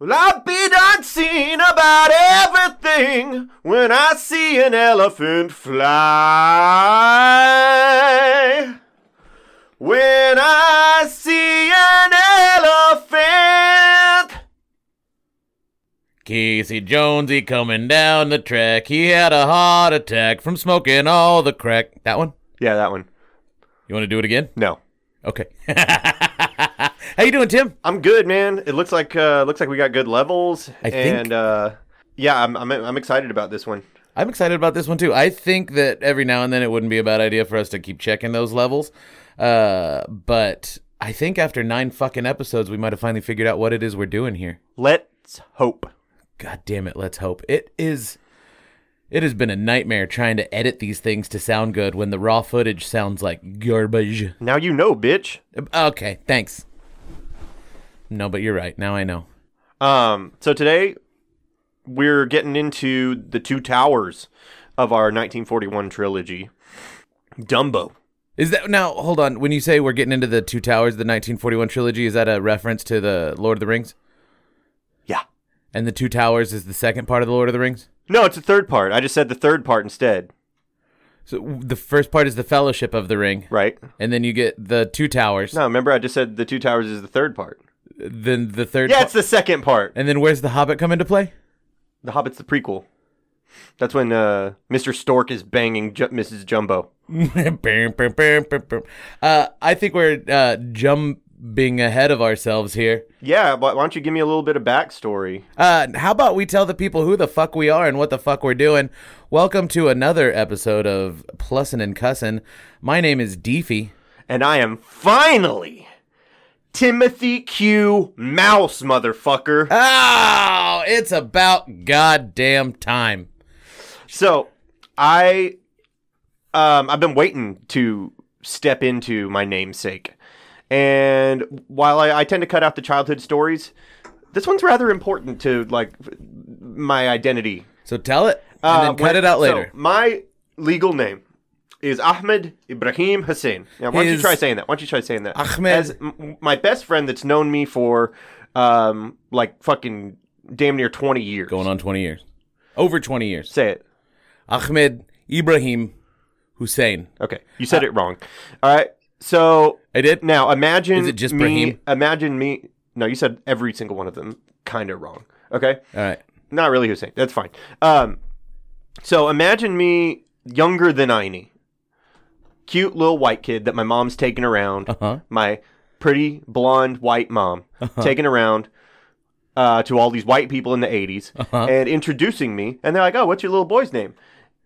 Well, I'll be dancing about everything when I see an elephant fly. When I see an elephant. Casey Jonesy coming down the track. He had a heart attack from smoking all the crack. That one? Yeah, that one. You want to do it again? No. Okay. How you doing, Tim? I'm good, man. It looks like uh looks like we got good levels I think- and uh yeah, I'm, I'm I'm excited about this one. I'm excited about this one too. I think that every now and then it wouldn't be a bad idea for us to keep checking those levels. Uh, but I think after nine fucking episodes, we might have finally figured out what it is we're doing here. Let's hope. God damn it, let's hope. It is it has been a nightmare trying to edit these things to sound good when the raw footage sounds like garbage. Now you know, bitch. Okay, thanks. No, but you're right. Now I know. Um, so today we're getting into the two towers of our 1941 trilogy. Dumbo. Is that now? Hold on. When you say we're getting into the Two Towers, of the 1941 trilogy, is that a reference to the Lord of the Rings? Yeah. And the Two Towers is the second part of the Lord of the Rings. No, it's the third part. I just said the third part instead, So the first part is the Fellowship of the Ring, right? and then you get the Two Towers. No, remember I just said the two towers is the third part. Then the third. Yeah, it's the second part. and then where's the Hobbit come into play? The Hobbit's the prequel. That's when uh, Mr. Stork is banging Ju- Mrs. Jumbo. uh, I think we're uh, jumping ahead of ourselves here. Yeah, why why don't you give me a little bit of backstory? Uh, how about we tell the people who the fuck we are and what the fuck we're doing? Welcome to another episode of Plussin' and Cussin'. My name is Deefy. And I am finally Timothy Q. Mouse, motherfucker. Oh, it's about goddamn time. So, I um I've been waiting to step into my namesake. And while I, I tend to cut out the childhood stories, this one's rather important to like my identity. So tell it and Uh, then cut when- it out so, later. my legal name is Ahmed Ibrahim Hussein. Now, why don't His- you try saying that? Why don't you try saying that? Ahmed- As m- my best friend that's known me for um like fucking damn near 20 years. Going on 20 years. Over 20 years. Say it. Ahmed Ibrahim Hussein. Okay. You said it wrong. All right. So I did? now imagine Is it just me Brahim? imagine me No, you said every single one of them kind of wrong. Okay? All right. Not really Hussein. That's fine. Um, so imagine me younger than Aini. Cute little white kid that my mom's taking around. Uh-huh. My pretty blonde white mom taking around uh, to all these white people in the 80s Uh-huh. and introducing me. And they're like, oh, what's your little boy's name?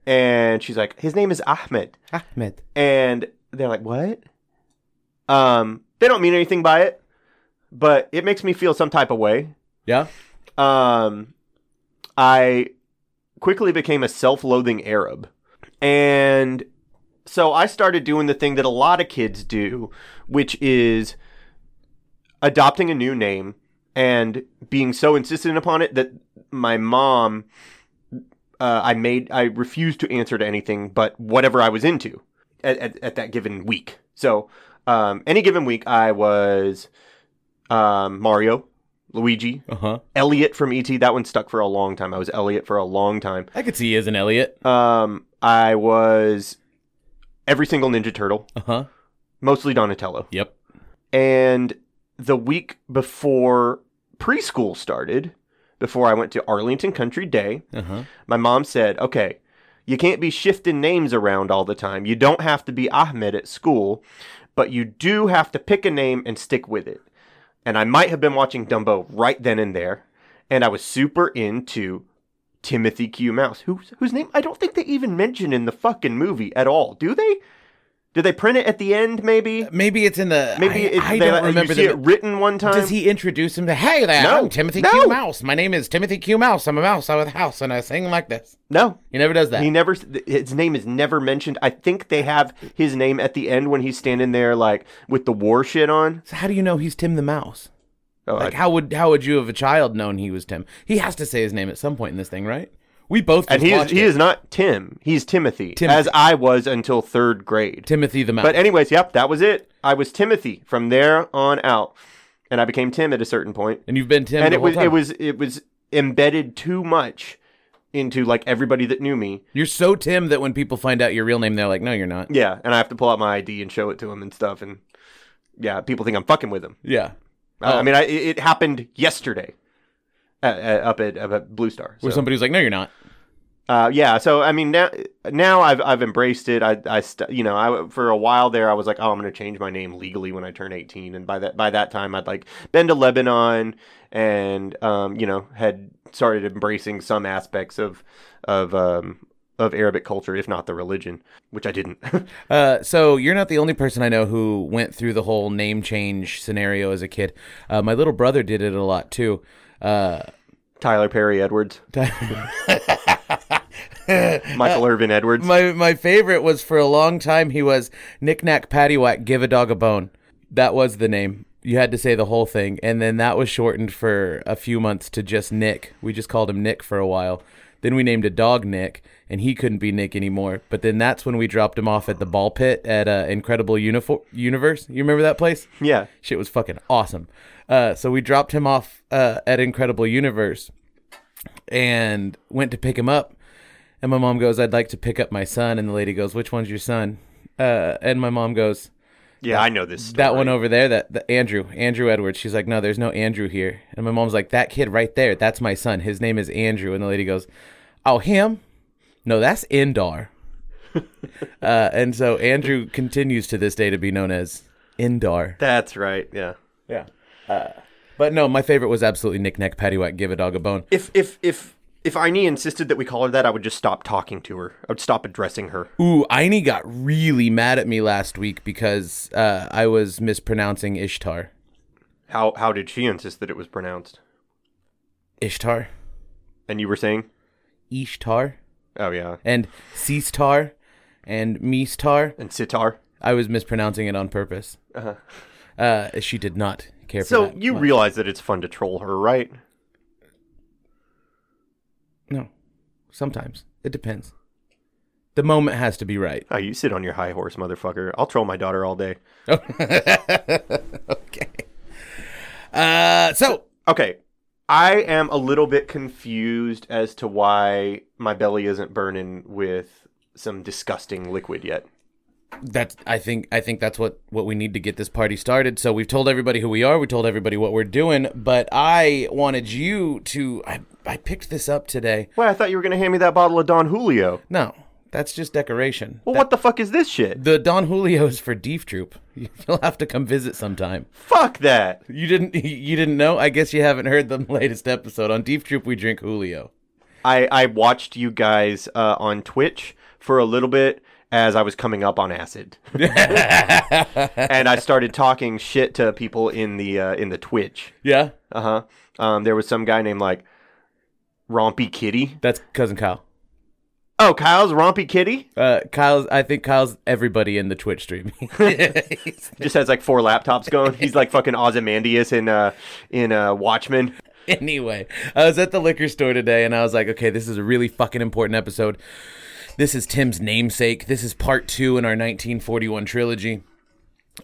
And she's like, his name is Ahmed. Ahmed. And they're like, what? Um, they don't mean anything by it, but it makes me feel some type of way Yeah? um, I quickly became a self-loathing Arab, and so I started doing the thing that a lot of kids do, which is adopting a new name and being so insistent upon it that my mom, uh, I made, I refused to answer to anything but whatever I was into at, at, at that given week. So, um, any given week, I was um, Mario, Luigi, Uh-huh. Elliot from ET. That one stuck for a long time. I was Elliot for a long time. I could see you as an Elliot. Um, I was every single Ninja Turtle, Uh-huh. mostly Donatello. Yep. And the week before preschool started, before I went to Arlington Country Day, Uh-huh. my mom said, okay, you can't be shifting names around all the time. You don't have to be Ahmed at school, but you do have to pick a name and stick with it. And I might have been watching Dumbo right then and there, and I was super into Timothy Q. Mouse, whose whose name I don't think they even mention in the fucking movie at all. Do they? Did they print it at the end? Maybe. Maybe it's in the Maybe I, it, I they, don't remember you see it written one time. Does he introduce him to Hey there, No. I'm Timothy No. Q Mouse. My name is Timothy Q Mouse. I'm a mouse. I'm a house and I sing like this. No, He never does that. He never. His name is never mentioned. I think they have his name at the end when he's standing there, like with the war shit on. so how do you know he's Tim the Mouse? Oh, Like I- how would how would you have a child known he was Tim? He has to say his name at some point in this thing, right? We both just and he is he is not Tim. He's Timothy, Timothy. as I was until third grade. Timothy the Mouse. But anyways, yep, that was it. I was Timothy from there on out. and I became Tim at a certain point. And you've been Tim and the it was time. it was it was embedded too much into like everybody that knew me. You're so Tim that when people find out your real name, they're like, "No, you're not." Yeah, and I have to pull out my ID and show it to them and stuff, and yeah, people think I'm fucking with them. Yeah. Uh, Oh. I mean, I, it happened yesterday, at, at, up at, up at Blue Star. Where so. somebody's like, "No, you're not." Uh, yeah, so I mean now now I've I've embraced it. I I st- you know I for a while there I was like oh I'm gonna change my name legally when I turn 18, and by that by that time I'd like been to Lebanon and um you know had started embracing some aspects of of um of Arabic culture, if not the religion, which I didn't. Uh, so you're not the only person I know who went through the whole name change scenario as a kid. Uh, my little brother did it a lot too. Uh, Tyler Perry Edwards, Michael Irvin Edwards. my my favorite was for a long time he was knick knack paddywhack give a dog a bone. That was the name. You had to say the whole thing, and then that was shortened for a few months to just Nick. We just called him Nick for a while. Then we named a dog Nick, and he couldn't be Nick anymore. But then that's when we dropped him off at the ball pit at uh, Incredible Unifor- Universe. You remember that place? yeah, Shit was fucking awesome. Uh, so we dropped him off uh, at Incredible Universe and went to pick him up. And my mom goes, I'd like to pick up my son. And the lady goes, Which one's your son? Uh, and my mom goes, yeah, I know this. Story. That one over there, that the Andrew, Andrew Edwards. She's like, No, there's no Andrew here. And my mom's like, That kid right there, that's my son. His name is Andrew. And the lady goes, Oh, him? No, that's Indar. uh, and so Andrew continues to this day to be known as Indar. That's right. Yeah. Yeah. Uh, but no, my favorite was absolutely Nick Nack Paddywhack Give a Dog a Bone. If if if if Aini insisted that we call her that, I would just stop talking to her. I would stop addressing her. Ooh, Aini got really mad at me last week because uh, I was mispronouncing Ishtar. How how did she insist that it was pronounced? Ishtar? And you were saying? Ishtar? Oh yeah. And Seastar? And Meestar? And sitar. I was mispronouncing it on purpose. Uh-huh. Uh, she did not care for So you much. realize that it's fun to troll her, right? No. Sometimes. It depends. The moment has to be right. Oh, you sit on your high horse, motherfucker. I'll troll my daughter all day. okay. Uh, so Okay. I am a little bit confused as to why my belly isn't burning with some disgusting liquid yet. that's I think I think that's what what we need to get this party started. So we've told everybody who we are, we told everybody what we're doing, but I wanted you to I I picked this up today. Well, I thought you were going to hand me that bottle of Don Julio. No, that's just decoration. Well, what the fuck is this shit? The Don Julio is for Deef Troop. You'll have to come visit sometime. Fuck that. You didn't you didn't know? I guess you haven't heard the latest episode on Deef Troop. We drink Julio. I, I watched you guys uh, on Twitch for a little bit as I was coming up on acid, and I started talking shit to people in the uh, in the Twitch. Yeah, Uh huh. Um, there was some guy named like Rompy Kitty. that's cousin Kyle. Oh, Kyle's Rompy Kitty Uh, Kyle's. I think Kyle's everybody in the Twitch stream. He's- just has like four laptops going. He's like fucking Ozymandias in uh in uh Watchmen. anyway, I was at the liquor store today and I was like, okay, this is a really fucking important episode. This is Tim's namesake. This is part two in our 1941 trilogy.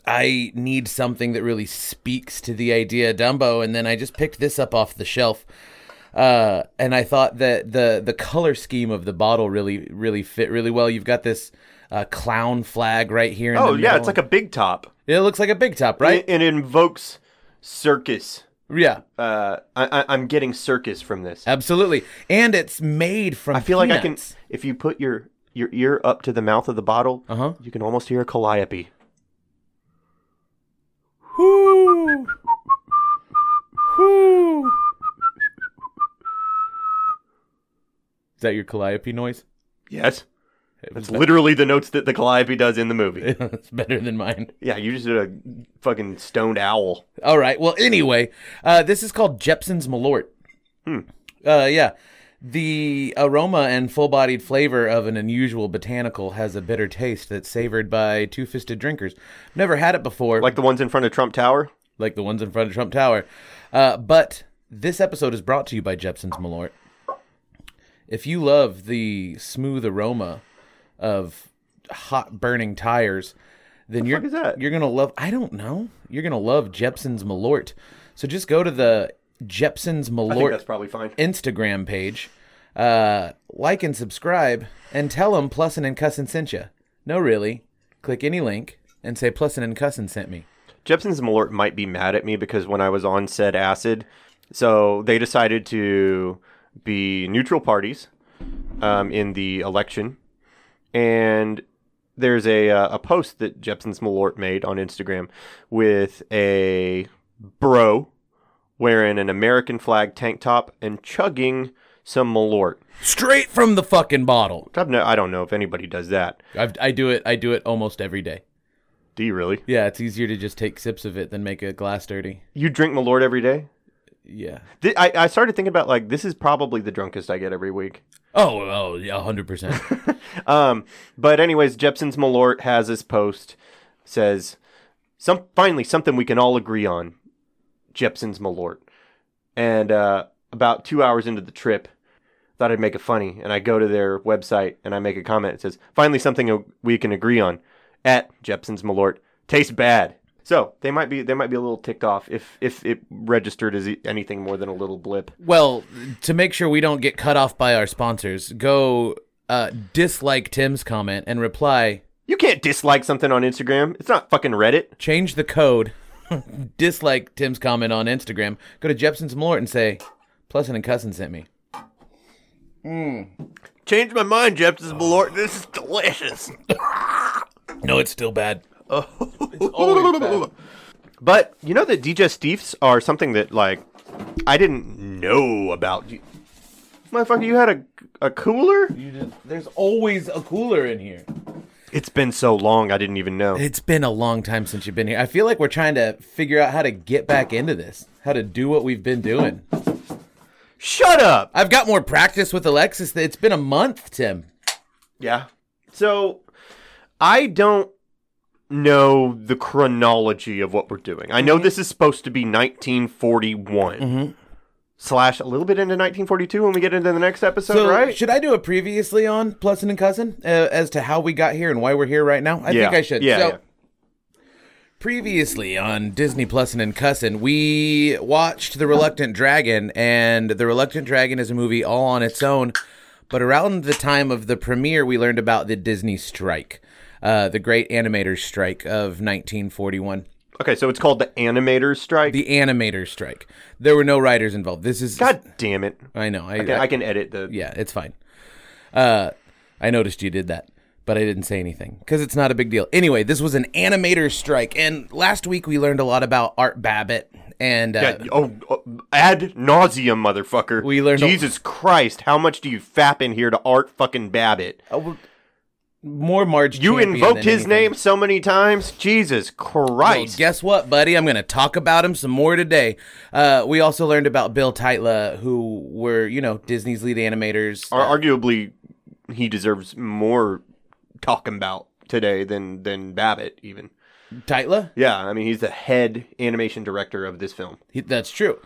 I need something that really speaks to the idea of Dumbo, and then I just picked this up off the shelf. Uh, and I thought that the the color scheme of the bottle really really fit really well. You've got this uh, clown flag right here. In Oh yeah, it's like a big top. it looks like a big top, right? It, it invokes circus. yeah, Uh, I, I, I'm getting circus from this. absolutely. And it's made from. I feel like I can. If you put your your ear up to the mouth of the bottle, Uh huh. you can almost hear a calliope. Whoo! Whoo! Is that your calliope noise? Yes, It's literally the notes that the calliope does in the movie. It's better than mine. yeah, you just did a fucking stoned owl. All right. Well, anyway, uh, this is called Jeppson's Malort. Hmm. Uh, yeah. The aroma and full-bodied flavor of an unusual botanical has a bitter taste that's savored by two-fisted drinkers. Never had it before. Like the ones in front of Trump Tower. like the ones in front of Trump Tower. Uh, but this episode is brought to you by Jeppson's Malort. If you love the smooth aroma of hot burning tires, then you're is that? you're gonna love. I don't know. You're gonna love Jeppson's Malort. So just go to the Jeppson's Malort that's probably fine. Instagram page, uh, like and subscribe, and tell them Plussin and Cussin sent you. No, really. Click any link and say Plussin and Cussin sent me. Jeppson's Malort might be mad at me because when I was on said acid, so they decided to be neutral parties um, in the election, and there's a uh, a post that Jeppson's Malort made on Instagram with a bro wearing an American flag tank top and chugging some Malort. Straight from the fucking bottle. I've no, I don't know if anybody does that. I've, I do it. I do it almost every day. Do you really? Yeah, it's easier to just take sips of it than make a glass dirty. You drink Malort every day? Yeah. Th- I, I started thinking about like this is probably the drunkest I get every week. Oh, oh, yeah, hundred percent. Um, but anyways, Jeppson's Malort has this post says some finally something we can all agree on. Jeppson's Malort, and uh, about two hours into the trip, thought I'd make it funny, and I go to their website and I make a comment. It says finally something we can agree on at Jeppson's Malort tastes bad. So they might be they might be a little ticked off if if it registered as anything more than a little blip. well, to make sure we don't get cut off by our sponsors, go uh, dislike Tim's comment and reply. You can't dislike something on Instagram. It's not fucking Reddit. Change the code. dislike Tim's comment on Instagram. Go to Jeppson's Malort and say, Plussin and Cussin sent me. change my mind, Jeppson's Malort. This is delicious. No, it's still bad. But you know that digestifs are something that like I didn't know about. You- Motherfucker, you had a a cooler? You just, there's always a cooler in here. It's been so long, I didn't even know. It's been a long time since you've been here. I feel like we're trying to figure out how to get back into this, how to do what we've been doing. Shut up. I've got more practice with Alexis. It's been a month, Tim. Yeah. So I don't know the chronology of what we're doing. I Mm-hmm. know this is supposed to be 1941 slash a little bit into 1942 when we get into the next episode, So, right? should I do a previously on Plussin and Cussin uh, as to how we got here and why we're here right now? I Yeah. think I should. Yeah, So, yeah. previously on Disney Plus and Cussin, we watched The Reluctant Dragon, and The Reluctant Dragon is a movie all on its own. But around the time of the premiere, we learned about the Disney strike, uh, the Great Animators Strike of 1941. Okay, so it's called the Animators Strike. The Animators Strike. There were no writers involved. This is. God damn it! I know. I, I can, I can edit the. yeah, it's fine. Uh, I noticed you did that, but I didn't say anything because it's not a big deal. Anyway, this was an animator strike, and last week we learned a lot about Art Babbitt and uh, Yeah, oh, oh, ad nauseum, motherfucker. We learned a- Jesus Christ, how much do you fap in here to Art fucking Babbitt? More Marge. You invoked his anything. name so many times. Jesus Christ! Well, guess what, buddy? I'm going to talk about him some more today. Uh, we also learned about Bill Tytla, who were, you know, Disney's lead animators. Ar- arguably, he deserves more talking about today than than Babbitt even. Teitla? Yeah, I mean he's the head animation director of this film. He, that's true.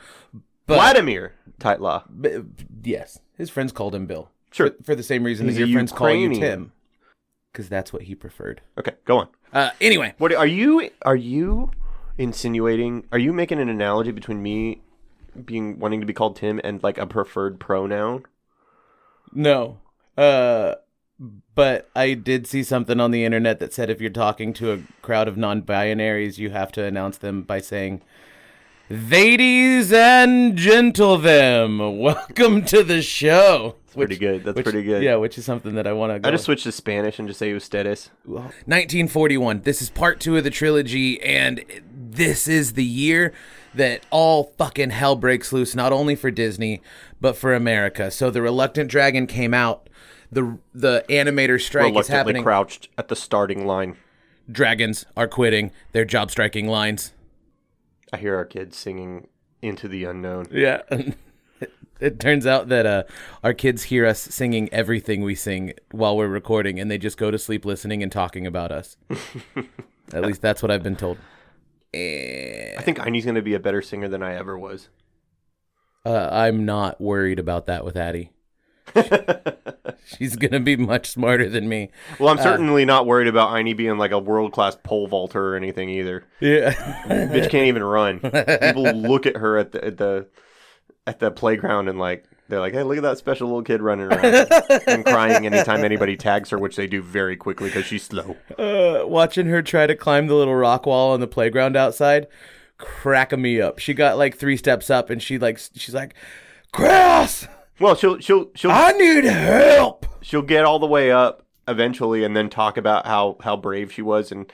But, Vladimir Tytla. but- yes, his friends called him Bill. Sure. For, for the same reason He's as your a friends call you Tim. Because that's what he preferred. Okay, go on. Uh, anyway, What are you are you insinuating? Are you making an analogy between me being wanting to be called Tim and like a preferred pronoun? No. Uh but I did see something on the internet that said if you're talking to a crowd of non-binaries, you have to announce them by saying Ladies and gentlemen, welcome to the show. That's pretty good. That's pretty good. Yeah, which is something that I want to go I just switched to Spanish and just say ustedes. 1941. This is part two of the trilogy, and this is the year that all fucking hell breaks loose, not only for Disney, but for America. So the Reluctant Dragon came out. The the animator strike is happening. crouched at the starting line. Dragons are quitting their job striking lines. I hear our kids singing "Into the Unknown." Yeah. It turns out that uh, our kids hear us singing everything we sing while we're recording, and they just go to sleep listening and talking about us. At least that's what I've been told. I think Einie's going to be a better singer than I ever was. Uh, I'm not worried about that with Addie. She's gonna be much smarter than me. Well, I'm certainly not worried about Einie being like a world class pole vaulter or anything either. Yeah. Bitch can't even run. People look at her at the at the at the playground and like they're like, "Hey, look at that special little kid running around and crying anytime anybody tags her," which they do very quickly because she's slow. uh, watching her try to climb the little rock wall on the playground outside, cracking me up. She got like three steps up, and she like she's like, "Chris, Well, she'll she'll she'll I need help." she'll get all the way up eventually and then talk about how how brave she was and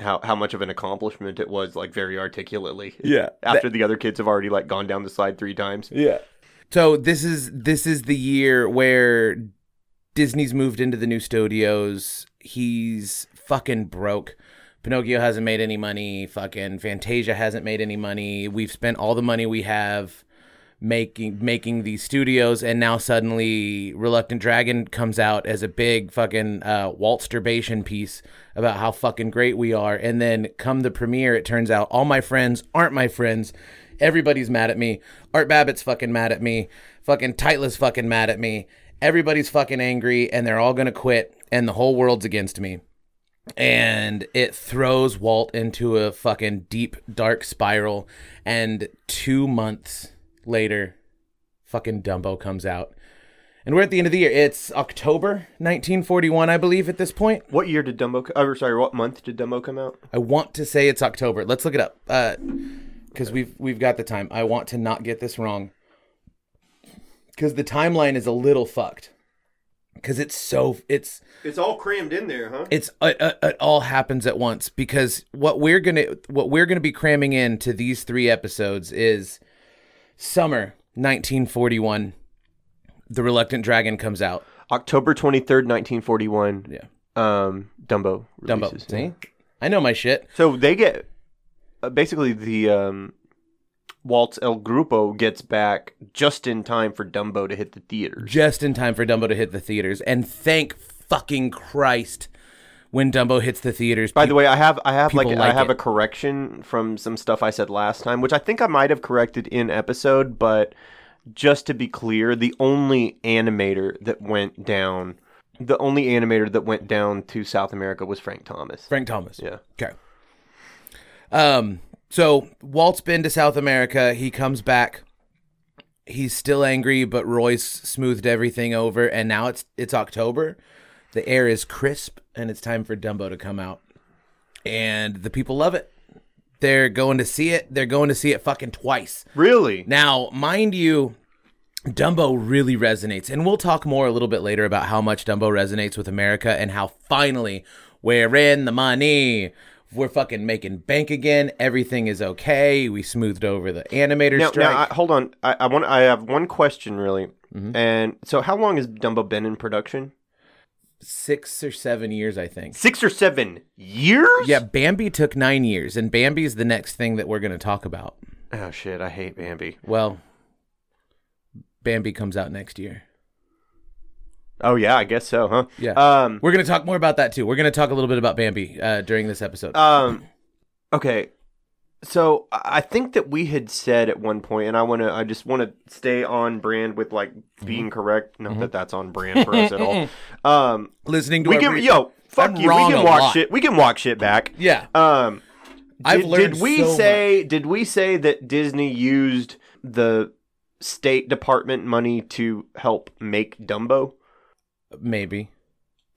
how how much of an accomplishment it was like very articulately Yeah. after the other kids have already like gone down the slide three times Yeah. So this is this is the year where Disney's moved into the new studios. He's fucking broke. Pinocchio hasn't made any money. Fucking Fantasia hasn't made any money. We've spent all the money we have making making these studios, and now suddenly Reluctant Dragon comes out as a big fucking uh, Waltsturbation piece about how fucking great we are. And then come the premiere, it turns out all my friends aren't my friends. Everybody's mad at me. Art Babbitt's fucking mad at me. Fucking Title's fucking mad at me. Everybody's fucking angry, and they're all gonna quit, and the whole world's against me and it throws Walt into a fucking deep dark spiral and 2 months later fucking Dumbo comes out. And we're at the end of the year. It's October 1941, I believe at this point. what year did dumbo oh, sorry what month did dumbo come out I want to say it's October. Let's look it up. Uh cuz we've we've got the time. I want to not get this wrong. Cuz the timeline is a little fucked. Cuz it's so it's it's all crammed in there huh it's it, it, it all happens at once because what we're gonna what we're gonna be cramming into these three episodes is summer 1941 the reluctant dragon comes out. October 23rd 1941 yeah. Um dumbo dumbo releases. see? I know my shit. So they get uh, basically the um Waltz El Grupo gets back just in time for Dumbo to hit the theaters. just in time for dumbo to hit the theaters. And thank fucking christ when dumbo hits the theaters By the way, I have I have like, people I have it. a correction from some stuff I said last time, which I think I might have corrected in episode, but just to be clear, the only animator that went down, the only animator that went down to South America was Frank Thomas. frank thomas Yeah. Okay. Um. So Walt's been to South America. He comes back. He's still angry, but Royce smoothed everything over, and now it's it's October. The air is crisp, and it's time for Dumbo to come out, and the people love it. They're going to see it. They're going to see it fucking twice. Really? Now, mind you, Dumbo really resonates, and we'll talk more a little bit later about how much Dumbo resonates with America and how finally we're in the money. We're fucking making bank again. Everything is okay. We smoothed over the animator Now, strike. now I, hold on. I, I want. I have one question, really. Mm-hmm. And so, how long has Dumbo been in production? Six or seven years, I think. Six or seven years? Yeah, Bambi took nine years, and Bambi's the next thing that we're going to talk about. Oh shit! I hate Bambi. Well, Bambi comes out next year. Oh yeah, I guess so, huh? Yeah. Um. We're going to talk more about that too. We're going to talk a little bit about Bambi uh, during this episode. Um, okay. So I I think that we had said at one point, and I want to, I just want to stay on brand with like being Mm-hmm. correct. Not that that's on brand for us at all. Um, Listening to we can, re- yo, fuck I'm you. We can watch walk lot. shit. We can walk shit back. Yeah. Um, I've did, learned did we so say? Did we say that Disney used the State Department money to help make Dumbo? Maybe.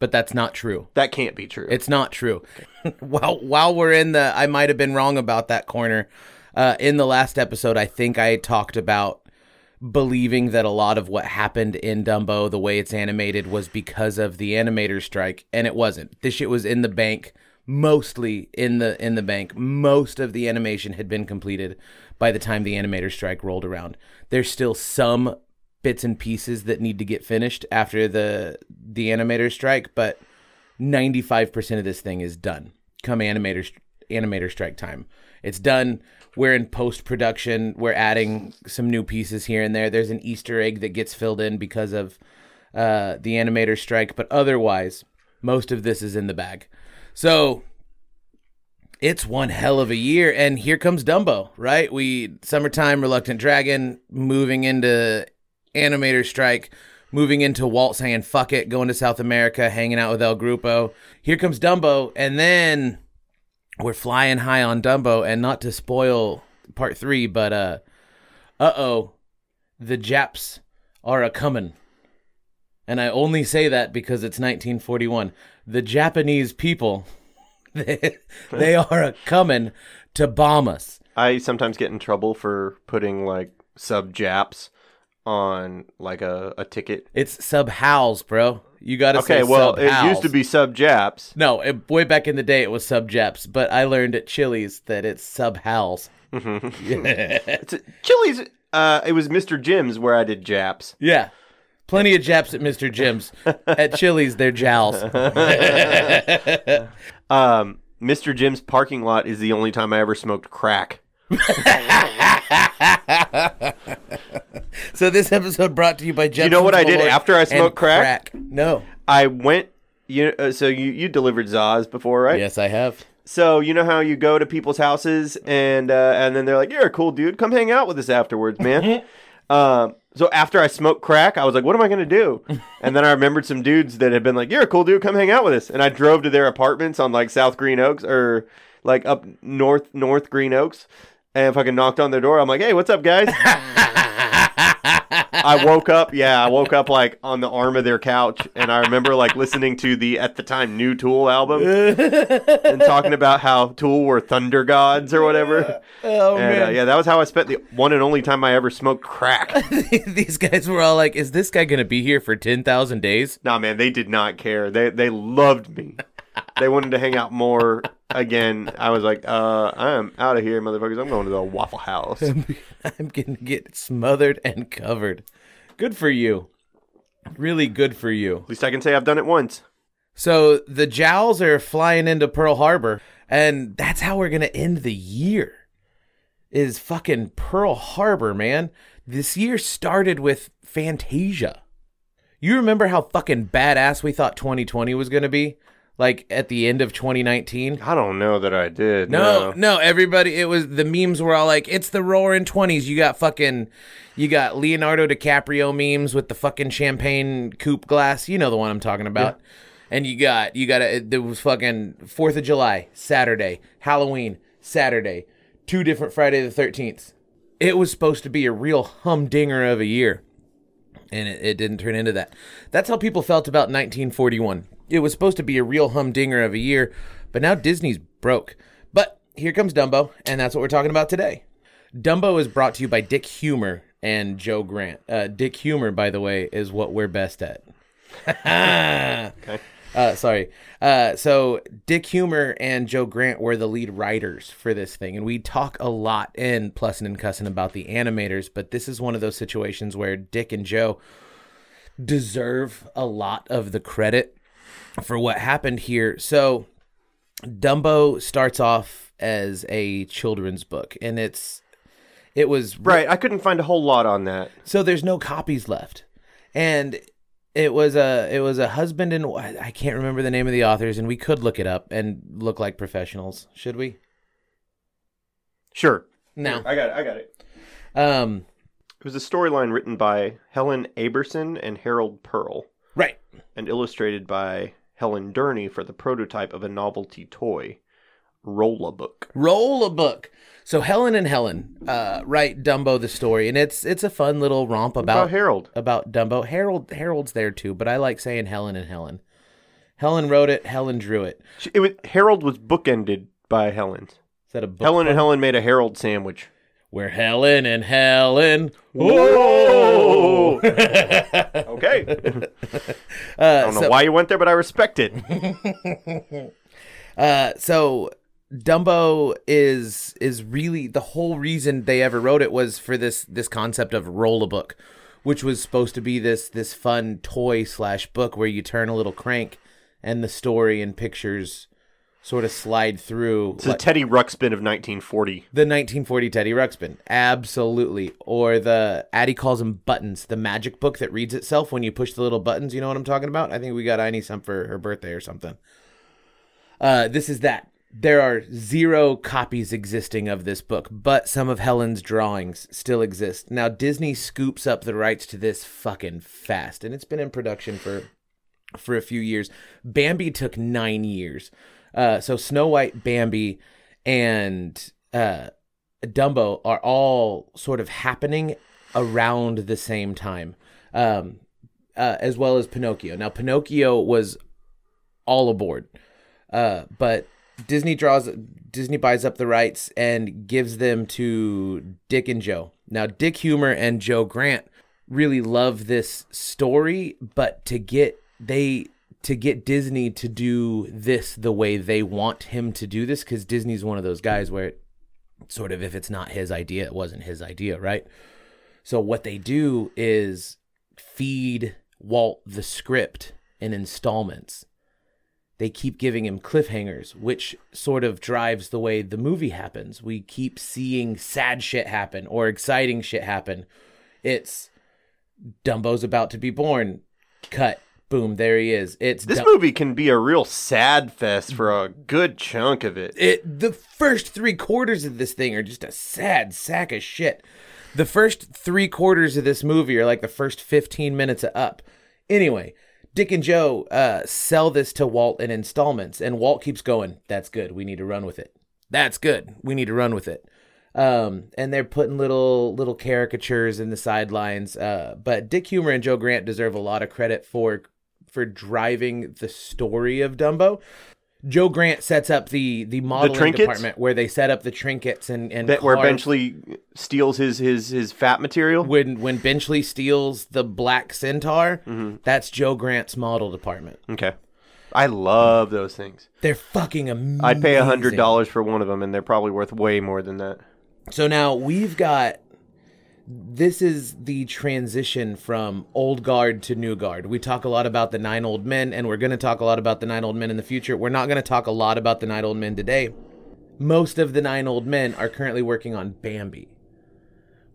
But that's not true. That can't be true. It's not true. while while we're in the I might have been wrong about that corner. Uh, in the last episode, I think I talked about believing that a lot of what happened in Dumbo, the way it's animated, was because of the animator strike, and it wasn't. This shit was in the bank, mostly in the in the bank. Most of the animation had been completed by the time the animator strike rolled around. There's still some bits and pieces that need to get finished after the the animator strike, but 95% of this thing is done come animator animator strike time. It's done. We're in post production. We're adding some new pieces here and there. There's an Easter egg that gets filled in because of uh, the animator strike, but otherwise, most of this is in the bag. So it's one hell of a year, and here comes Dumbo. Right? We summertime, reluctant dragon, moving into animator strike, moving into Walt saying fuck it, going to South America, hanging out with El Grupo. Here comes Dumbo, and then we're flying high on Dumbo, and not to spoil part three, but uh, uh oh, the Japs are a comin'. And I only say that because it's 1941. The Japanese people, they, they are a coming to bomb us. I sometimes get in trouble for putting like sub Japs on like a, a ticket. It's sub howls, bro. You got to Okay, say well, sub it used to be sub Japs. No, it, way back in the day it was sub Japs, but I learned at Chili's that it's sub howls. It's Chili's. Uh, it was Mr. Jim's where I did Japs. Yeah. Plenty of Japs at Mr. Jim's. at Chili's, they're jowls. Um, Mr. Jim's parking lot is the only time I ever smoked crack. So this episode brought to you by You know what I did after I smoked crack? No. I went. You uh, so you you delivered Zaz before, right? Yes, I have. So you know how you go to people's houses and uh, and then they're like, "You're a cool dude. Come hang out with us afterwards, man." um, so after I smoked crack, I was like, "What am I gonna do?" and then I remembered some dudes that had been like, "You're a cool dude. Come hang out with us." And I drove to their apartments on like South Green Oaks or like up north North Green Oaks, and fucking knocked on their door. I'm like, "Hey, what's up, guys?" I woke up, yeah, I woke up like on the arm of their couch, and I remember like listening to the at the time new Tool album and talking about how Tool were thunder gods or whatever. Oh and uh, yeah, that was how I spent the one and only time I ever smoked crack. These guys were all like, "Is this guy gonna be here for ten thousand days?" nah, man, they did not care. They they loved me. They wanted to hang out more. Again, I was like, uh, I'm out of here, motherfuckers. I'm going to the Waffle House. I'm gonna get smothered and covered. Good for you. Really good for you. At least I can say I've done it once. So the Jowls are flying into Pearl Harbor, and that's how we're gonna end the year. Is fucking Pearl Harbor, man. This year started with Fantasia. You remember how fucking badass we thought 2020 was gonna be? Like at the end of 2019? I don't know that I did. No, no, everybody. It was the memes were all like, "It's the roaring twenties." You got fucking, you got Leonardo DiCaprio memes with the fucking champagne coupe glass. You know the one I'm talking about. And you got, you got a, there was fucking Fourth of July Saturday, Halloween Saturday, two different Friday the Thirteenth. It was supposed to be a real humdinger of a year, and it, it didn't turn into that. That's how people felt about 1941. It was supposed to be a real humdinger of a year, but now Disney's broke. But here comes Dumbo, and that's what we're talking about today. Dumbo is brought to you by Dick Huemer and Joe Grant. Uh, Dick Humor, by the way, is what we're best at. Uh, sorry. Uh, so Dick Huemer and Joe Grant were the lead writers for this thing, and we talk a lot in Plussin' and Cussin' about the animators, but this is one of those situations where Dick and Joe deserve a lot of the credit for what happened here. So Dumbo starts off as a children's book, and it's it was Right, I couldn't find a whole lot on that. so there's no copies left and it was a it was a husband and i can't remember the name of the authors and we could look it up and look like professionals should we Sure. no I got it. I got it. um It was a storyline written by Helen Aberson and Harold Pearl and illustrated by Helen Durney for the prototype of a novelty toy, Rolla Book. roll a book so helen and helen uh write dumbo the story and it's it's a fun little romp About about Harold. about dumbo harold harold's there too but i like saying helen and helen helen wrote it helen drew it She- It was, Harold was bookended by Helen. is that a book Helen and? Helen made a Harold sandwich. Where helen and helen Whoa! okay. I uh, don't know so- why you went there, but I respect it. Uh, so Dumbo is is really the whole reason they ever wrote it was for this this concept of roll a book, which was supposed to be this this fun toy slash book where you turn a little crank and the story and pictures sort of slide through It's a Teddy Ruxpin of 1940. the 1940 Teddy Ruxpin, absolutely, or the Addie calls them buttons, the magic book that reads itself when you push the little buttons. You know what I'm talking about? I think we got Aini some for her birthday or something. Uh, this is that. there are zero copies existing of this book, but some of Helen's drawings still exist. Now Disney scoops up the rights to this fucking fast, and it's been in production for for a few years. Bambi took nine years. Uh, so Snow White, Bambi, and uh, Dumbo are all sort of happening around the same time, um, uh, as well as Pinocchio. Now Pinocchio was all aboard, uh, but Disney draws Disney buys up the rights and gives them to Dick and Joe. Now Dick Huemer and Joe Grant really love this story, but to get they to get Disney to do this the way they want him to do this cuz Disney's one of those guys where it, sort of if it's not his idea, it wasn't his idea, right? So what they do is feed Walt the script in installments they keep giving him cliffhangers, which sort of drives the way the movie happens. We keep seeing sad shit happen or exciting shit happen. It's Dumbo's about to be born. Cut. Boom, there he is. It's This movie can be a real sad fest for a good chunk of it. it the first three quarters of this thing are just a sad sack of shit. The first three quarters of this movie are like the first 15 minutes of up. Anyway, Dick and Joe uh, sell this to Walt in installments, and Walt keeps going, That's good. We need to run with it. That's good. We need to run with it. Um, and they're putting little little caricatures in the sidelines. Uh, but Dick Huemer and Joe Grant deserve a lot of credit for for driving the story of Dumbo. Joe Grant sets up the the modeling trinkets? department where they set up the trinkets and and That where Benchley steals his his his fat material. when when Benchley steals the black centaur, Mm-hmm. that's Joe Grant's model department. Okay, I love those things. They're fucking amazing. I'd pay a hundred dollars for one of them, and they're probably worth way more than that. So now we've got this is the transition from old guard to new guard. We talk a lot about the nine old men, and we're going to talk a lot about the nine old men in the future. We're not going to talk a lot about the nine old men today. Most of the nine old men are currently working on Bambi,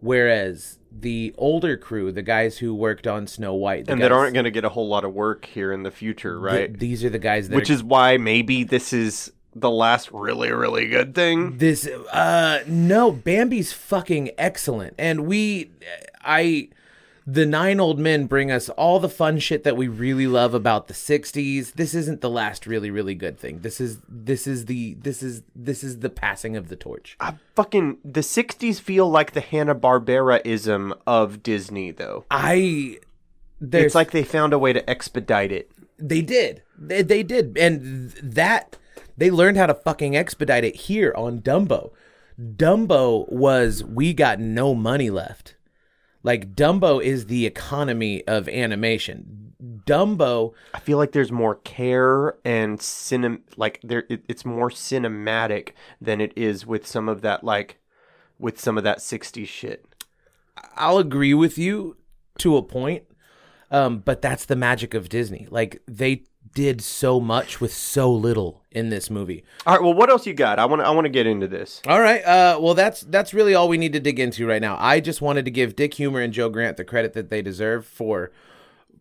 whereas the older crew, the guys who worked on Snow White, and that aren't going to get a whole lot of work here in the future, th- right? these are the guys that Which are is why maybe this is the last really really good thing. This uh no, Bambi's fucking excellent. And we I the nine old men bring us all the fun shit that we really love about the 60s. This isn't the last really really good thing. This is this is the this is this is the passing of the torch. I fucking the '60s feel like the Hanna Barbera ism of Disney, though. I It's like they found a way to expedite it. They did. They, they did. And th- that they learned how to fucking expedite it here on Dumbo. Dumbo was we got no money left. Like Dumbo is the economy of animation. Dumbo I feel like there's more care and cinem like there it, it's more cinematic than it is with some of that like with some of that 60s shit. I'll agree with you to a point. Um, but that's the magic of Disney. Like they did so much with so little in this movie. All right, well what else you got? I want to I want to get into this. All right. Uh, well, that's that's really all we need to dig into right now. I just wanted to give Dick Huemer and Joe Grant the credit that they deserve for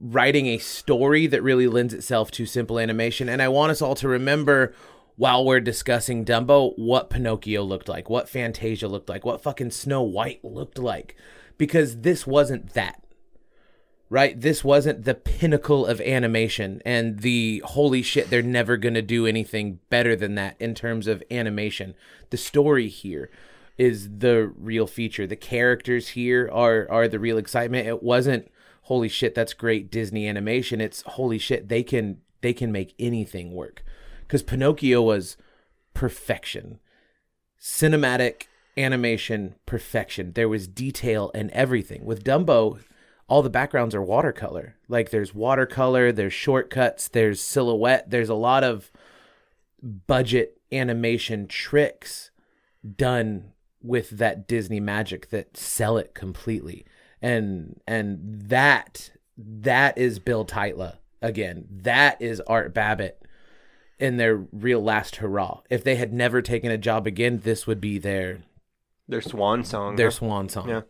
writing a story that really lends itself to simple animation. And I want us all to remember while we're discussing Dumbo what Pinocchio looked like, what Fantasia looked like, what fucking Snow White looked like, because this wasn't that right? This wasn't the pinnacle of animation and the holy shit, they're never going to do anything better than that in terms of animation. The story here is the real feature. The characters here are are the real excitement. It wasn't holy shit, that's great Disney animation. It's holy shit, they can they can make anything work. Cuz Pinocchio was perfection. Cinematic animation perfection. There was detail and everything. With Dumbo, all the backgrounds are watercolor. Like there's watercolor, there's shortcuts, there's silhouette, there's a lot of budget animation tricks done with that Disney magic that sell it completely. And and that that is Bill Tytla again. That is Art Babbitt in their real last hurrah. If they had never taken a job again, this would be their Their swan song. their huh? swan song. Yeah.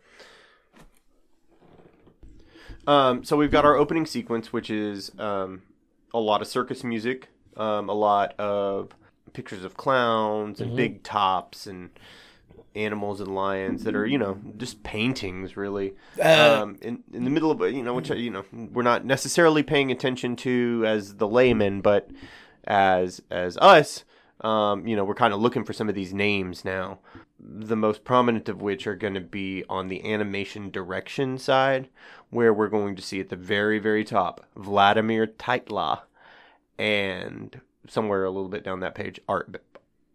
Um, so we've got our opening sequence, which is um, a lot of circus music, um, a lot of pictures of clowns and big tops and animals and lions that are you know just paintings really Uh, um, in in the middle of you know which you know we're not necessarily paying attention to as the layman, but as as us, um, you know, we're kind of looking for some of these names now. The most prominent of which are going to be on the animation direction side, where we're going to see at the very very top Vladimir Tytla, and somewhere a little bit down that page Art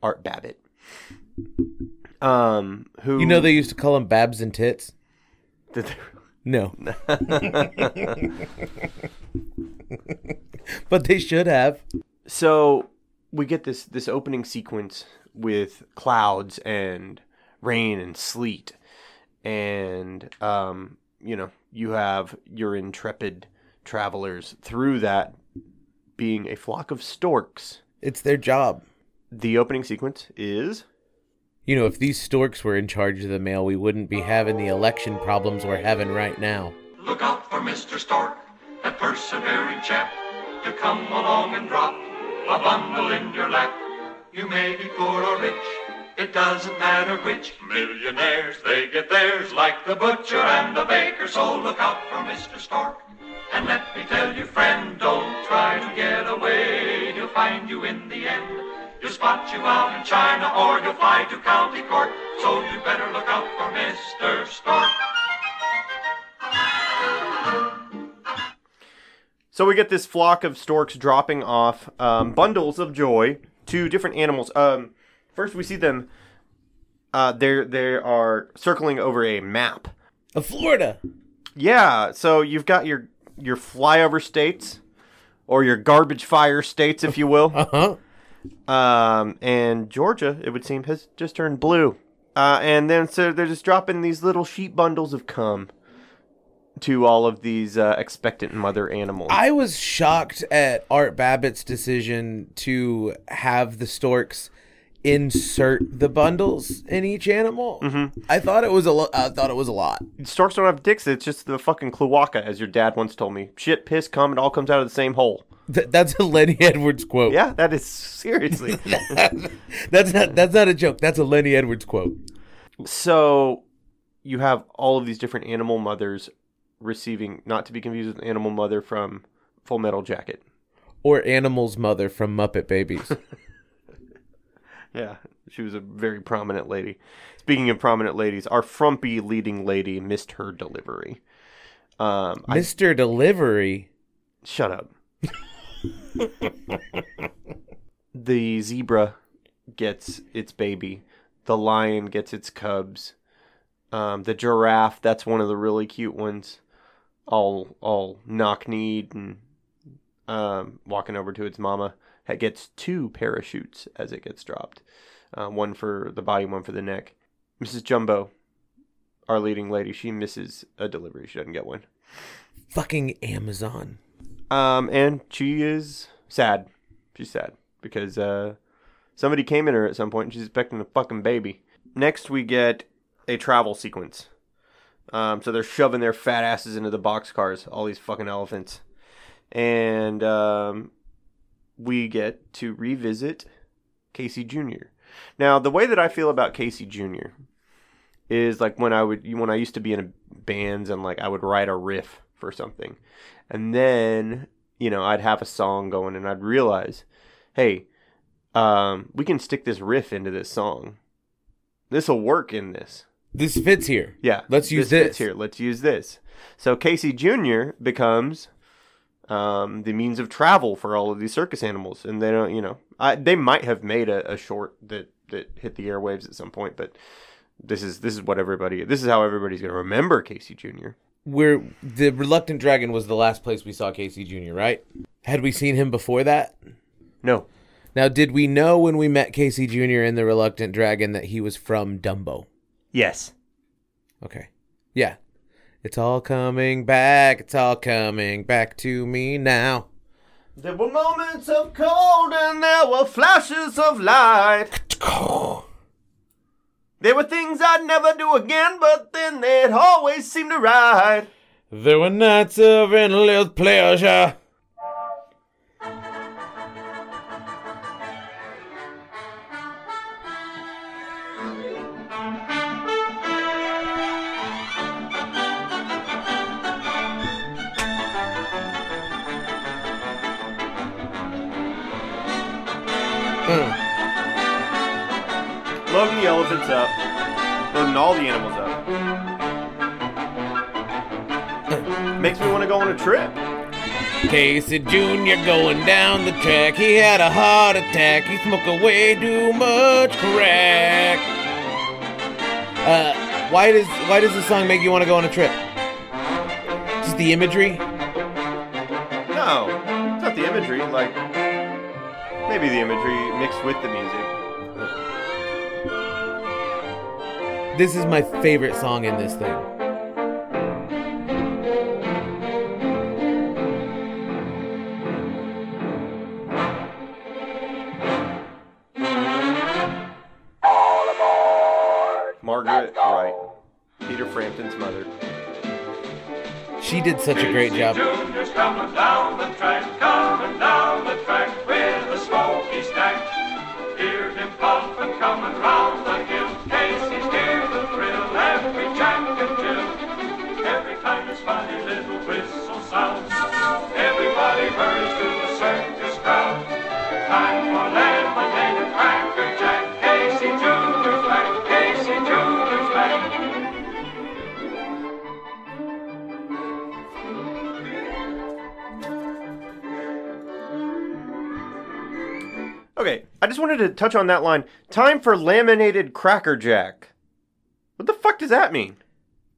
Art Babbitt. Um, who You know they used to call him Babs and Tits. Did they- No, but they should have. so we get this this opening sequence with clouds and rain and sleet and um you know you have your intrepid travelers through that being a flock of storks It's their job. the opening sequence is You know, if these storks were in charge of the mail, we wouldn't be having the election problems we're having right now. Look out for Mr. Stork, that persevering chap, to come along and drop a bundle in your lap. You may be poor or rich, it doesn't matter which. Millionaires, they get theirs like the butcher and the baker, so look out for Mr. Stork. And let me tell you, friend, don't try to get away. He'll find you in the end. He'll spot you out in China or he'll fly to county court. So you better look out for Mr. Stork. So we get this flock of storks dropping off um, bundles of joy to different animals. Um, first, we see them. Uh, they they are circling over a map. Of Florida. Yeah, so you've got your your flyover states, or your garbage fire states, if you will. Uh huh. Um, and Georgia, it would seem, has just turned blue. Uh, and then so they're just dropping these little sheep bundles of cum to all of these uh, expectant mother animals. I was shocked at Art Babbitt's decision to have the storks insert the bundles in each animal. Mm-hmm. I thought it was a lo- I thought it was a lot. Storks don't have dicks. It's just the fucking cloaca, as your dad once told me. Shit, piss, cum, it all comes out of the same hole. Th- that's a Lenny Edwards quote. Yeah, that is seriously. that's not that's not a joke. That's a Lenny Edwards quote. so you have all of these different animal mothers receiving, not to be confused with Animal Mother from Full Metal Jacket. Or Animal's mother from Muppet Babies. Yeah, she was a very prominent lady. Speaking of prominent ladies, our frumpy leading lady missed her delivery. Um, I, Mr. Delivery. shut up. the zebra gets its baby. The lion gets its cubs. Um, the giraffe, that's one of the really cute ones. All all knock kneed and um, walking over to its mama. It gets two parachutes as it gets dropped. Uh, one for the body, one for the neck. Mrs. Jumbo, our leading lady, she misses a delivery. She doesn't get one. Fucking Amazon. Um, and she is sad. She's sad because uh, somebody came in her at some point and she's expecting a fucking baby. Next, we get a travel sequence. Um, so they're shoving their fat asses into the boxcars, all these fucking elephants. And um, we get to revisit Casey Jr. Now, the way that I feel about Casey Jr. is like when I would when I used to be in bands and like I would write a riff for something. And then, you know, I'd have a song going and I'd realize, hey, um, we can stick this riff into this song. This will work in this. This fits here. Yeah. Let's use fits this. here. Let's use this. So Casey Jr. becomes um, the means of travel for all of these circus animals, and they don't, you know, I, they might have made a, a short that that hit the airwaves at some point, but this is this is what everybody this is how everybody's going to remember Casey Jr. Where the Reluctant Dragon was the last place we saw Casey Jr., right? Had we seen him before that? No, Now, did we know when we met Casey Jr. in the Reluctant Dragon that he was from Dumbo? Yes. Okay. Yeah. It's all coming back. It's all coming back to me now. There were moments of cold and there were flashes of light. There were things I'd never do again, but then they'd always seem to ride. There were nights of endless pleasure. Elephants up. Loading all the animals up. Makes me want to go on a trip. Casey Jr. going down the track. He had a heart attack. He smoked way too much crack. Uh, why does why does the song make you want to go on a trip? Just the imagery. No, it's not the imagery. Like maybe the imagery mixed with the music. This is my favorite song in this thing. Margaret Wright, Peter Frampton's mother. She did such a great job. Wanted to touch on that line. Time for laminated cracker jack. What the fuck does that mean?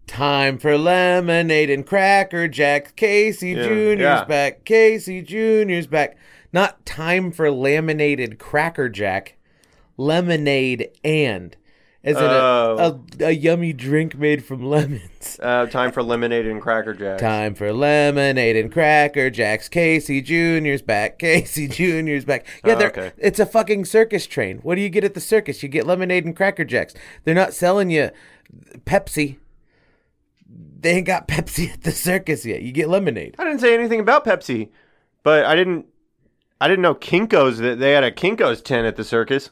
Time for lemonade and cracker jack. Casey Yeah, Junior's yeah. back. Casey Junior's back. Not time for laminated cracker jack. Lemonade and. As in a, Oh. a, a yummy drink made from lemons. Uh, time for lemonade and cracker jacks. Time for lemonade and cracker jacks. Casey Junior's back. Casey Junior's back. Yeah, Oh, they're, okay. it's a fucking circus train. What do you get at the circus? You get lemonade and cracker jacks. They're not selling you Pepsi. They ain't got Pepsi at the circus yet. You get lemonade. I didn't say anything about Pepsi, but I didn't. I didn't know Kinkos that they had a Kinkos tent at the circus.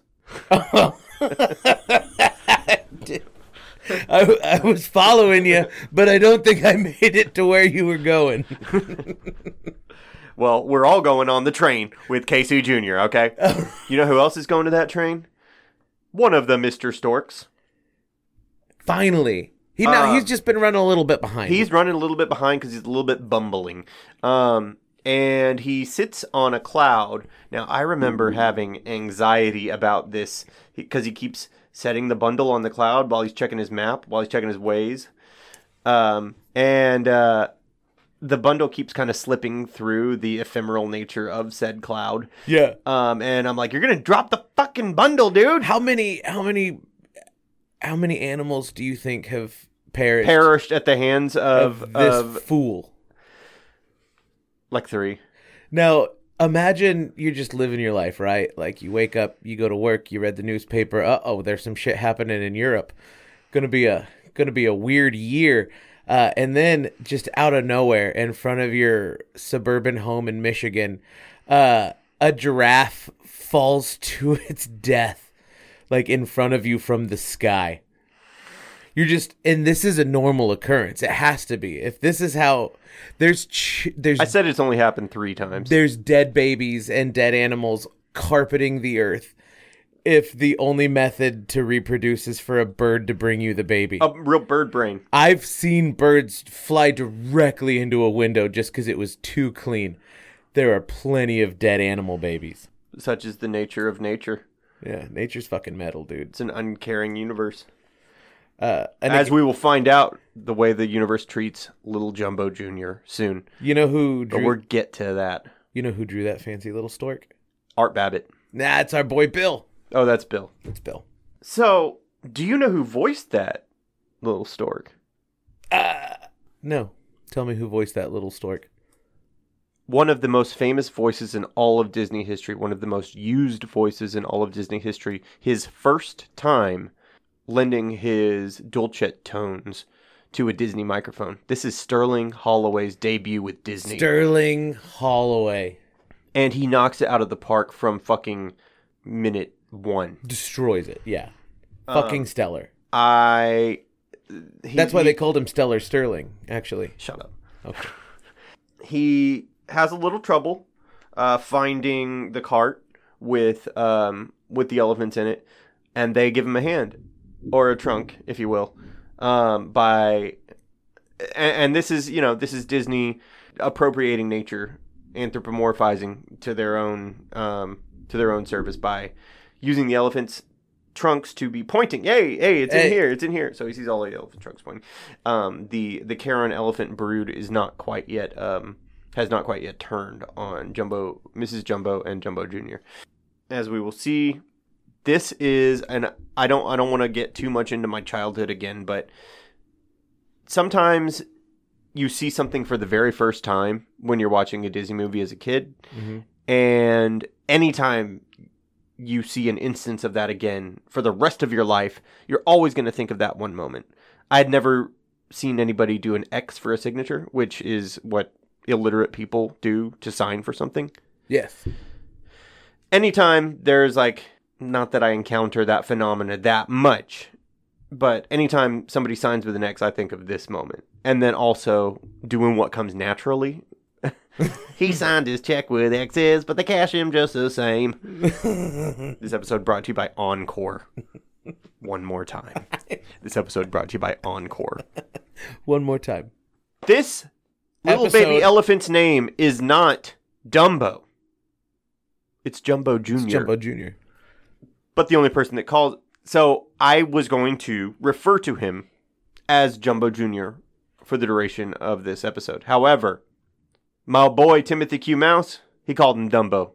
I, I was following you, but I don't think I made it to where you were going. Well, we're all going on the train with Casey Jr. Okay. you know who else is going to that train? One of the Mister Storks. Finally. He now Uh, he's just been running a little bit behind. He's running a little bit behind because he's a little bit bumbling. Um, and he sits on a cloud. Now, I remember having anxiety about this because he keeps setting the bundle on the cloud while he's checking his map, while he's checking his ways. Um, and uh, the bundle keeps kind of slipping through the ephemeral nature of said cloud. yeah. Um, and I'm like, you're going to drop the fucking bundle, dude. How many how many how many animals do you think have perished Perished at the hands of, of this of fool? like three. Now, imagine you're just living your life, right? Like you wake up, you go to work, you read the newspaper. Uh oh, there's some shit happening in Europe. Gonna be a gonna be a weird year. Uh, and then just out of nowhere, in front of your suburban home in Michigan, uh, a giraffe falls to its death, like in front of you from the sky. You're just, and this is a normal occurrence. It has to be. If this is how there's ch- there's I said it's only happened three times. there's dead babies and dead animals carpeting the earth if the only method to reproduce is for a bird to bring you the baby. A real bird brain. I've seen birds fly directly into a window just because it was too clean. There are plenty of dead animal babies. Such is the nature of nature. Yeah, nature's fucking metal, dude. It's an uncaring universe. Uh, and As we will find out the way the universe treats Little Jumbo Jr. soon. you know who But drew, we'll get to that. you know who drew that fancy little stork? Art Babbitt. Nah, it's our boy Bill. Oh, that's Bill. It's Bill. So, do you know who voiced that little stork? No, tell me who voiced that little stork. One of the most famous voices in all of Disney history, one of the most used voices in all of Disney history. His first time lending his dulcet tones to a Disney microphone. This is Sterling Holloway's debut with Disney. Sterling Holloway and he knocks it out of the park from fucking minute one. destroys it. Yeah, Um, fucking stellar. I. he- That's why he- they called him Stellar Sterling. Actually, Shut up. okay. He has a little trouble uh, finding the cart with um with the elephants in it, and they give him a hand or a trunk, if you will, um, by and, and this is you know this is Disney appropriating nature, anthropomorphizing to their own um, to their own service by using the elephants' trunks to be pointing. Hey, hey, it's Hey. in here, it's in here. So he sees all the elephant trunks pointing. Um, the the Karen elephant brood is not quite yet um, has not quite yet turned on Jumbo, Mrs. Jumbo, and Jumbo Junior. As we will see, this is and I don't I don't want to get too much into my childhood again, but sometimes you see something for the very first time when you're watching a Disney movie as a kid, Mhm. and anytime you see an instance of that again for the rest of your life, you're always going to think of that one moment. I had never seen anybody do an X for a signature, which is what illiterate people do to sign for something Yes. anytime there's like not that I encounter that phenomena that much, but anytime somebody signs with an X, I think of this moment. And then also doing what comes naturally. he signed his check with X's, but they cash him just the same. this episode brought to you by Encore. One more time. This episode brought to you by Encore. One more time. This little Episode- baby elephant's name is not Dumbo. It's Jumbo Junior. Jumbo Junior. But the only person that called. So I was going to refer to him as Jumbo Jr. for the duration of this episode. However, my boy Timothy Q Mouse, he called him Dumbo.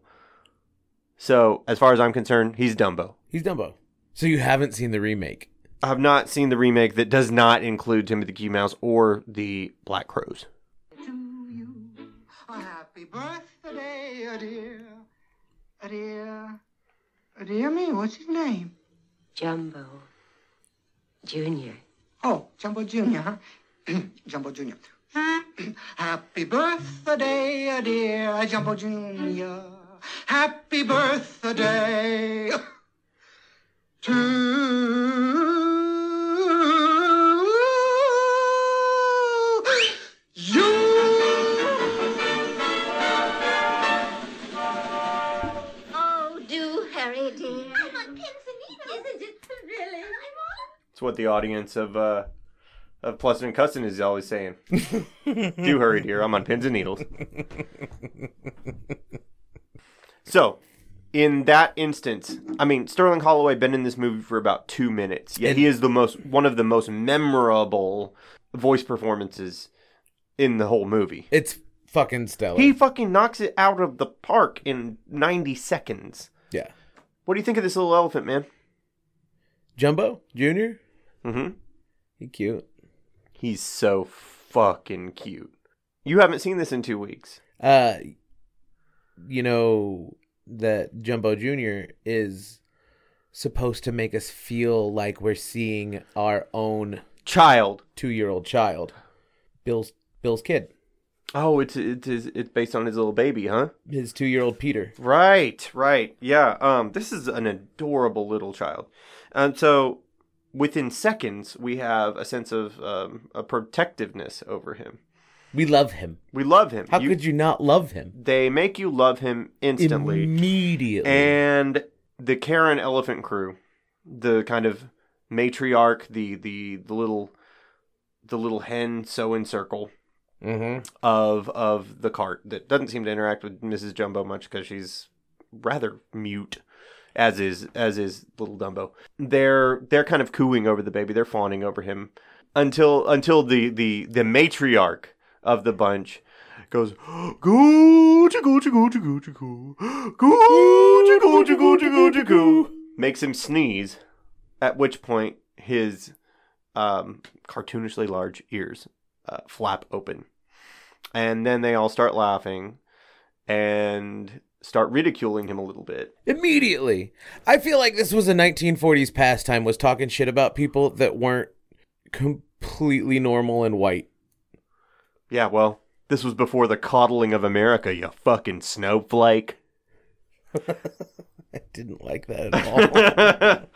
So as far as I'm concerned, he's Dumbo. He's Dumbo. So you haven't seen the remake? I have not seen the remake that does not include Timothy Q Mouse or the Black Crows. to you. A happy birthday, a dear. A dear. Me, what's his name? Jumbo Junior. Oh, Jumbo Jr., huh? Jumbo Jr. happy birthday, dear Jumbo Jr. Happy birthday to It's what the audience of uh of Plussin and Cussin is always saying. Do hurry, here. I'm on pins and needles. so, in that instance, I mean, Sterling Holloway been in this movie for about two minutes. Yet he is the most one of the most memorable voice performances in the whole movie. It's fucking stellar. He fucking knocks it out of the park in 90 seconds. yeah. What do you think of this little elephant, man? Jumbo Junior. Mm-hmm. He cute. He's so fucking cute. You haven't seen this in two weeks. Uh, you know that Jumbo Junior is supposed to make us feel like we're seeing our own Child. two-year-old child, Bill's Bill's kid, Oh, it's it's it's based on his little baby, huh? his two-year-old Peter. Right, right. Yeah. Um, this is an adorable little child, and so within seconds we have a sense of um, a protectiveness over him. We love him. We love him. How You- could you not love him? they make you love him instantly? Immediately. and the Karen Elephant Crew, the kind of matriarch, the the the little the little hen sewing circle mm-hmm. of of the cart that doesn't seem to interact with Mrs. Jumbo much because she's rather mute, as is as is little Dumbo. They're they're kind of cooing over the baby. They're fawning over him until until the the the matriarch of the bunch goes Gucci Gucci Gucci Gucci Goo Gucci Gucci Gucci Gucci Goo to goo to goo to goo to goo. makes him sneeze, at which point his um, cartoonishly large ears uh, flap open. And then they all start laughing and start ridiculing him a little bit. Immediately. I feel like this was a 1940s pastime was talking shit about people that weren't completely normal and white. Yeah, well, this was before the coddling of America, you fucking snowflake. I didn't like that at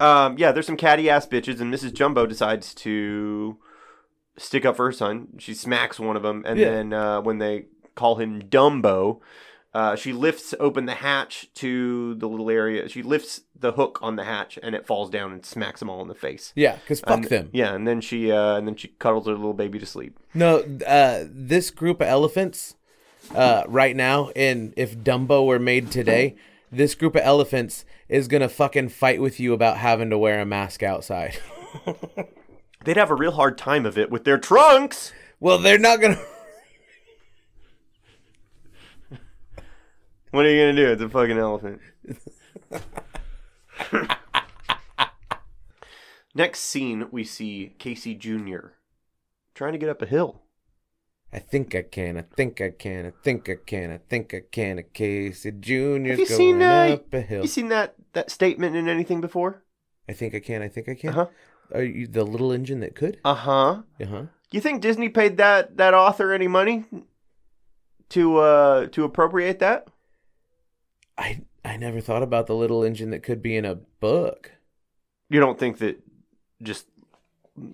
all. um, yeah, there's some catty ass bitches, and Mrs. Jumbo decides to stick up for her son. She smacks one of them, and Yeah. then uh, when they call him Dumbo, Uh, she lifts open the hatch to the little area. She lifts the hook on the hatch, and it falls down and smacks them all in the face. Yeah, because fuck And- them. Yeah, and then she uh, and then she cuddles her little baby to sleep. No, uh, this group of elephants, uh, right now, and if Dumbo were made today, this group of elephants is gonna fucking fight with you about having to wear a mask outside. They'd have a real hard time of it with their trunks. well, they're not gonna. What are you gonna do? It's a fucking elephant. Next scene, we see Casey Jr. trying to get up a hill. I think I can. I think I can. I think I can. I think I can. A Casey Junior's Have you going seen uh, up a hill. You seen that that statement in anything before? I think I can. I think I can. Uh-huh. Are you the little engine that could? Uh huh. Uh huh. You think Disney paid that that author any money to uh to appropriate that? I I never thought about the little engine that could be in a book. You don't think that just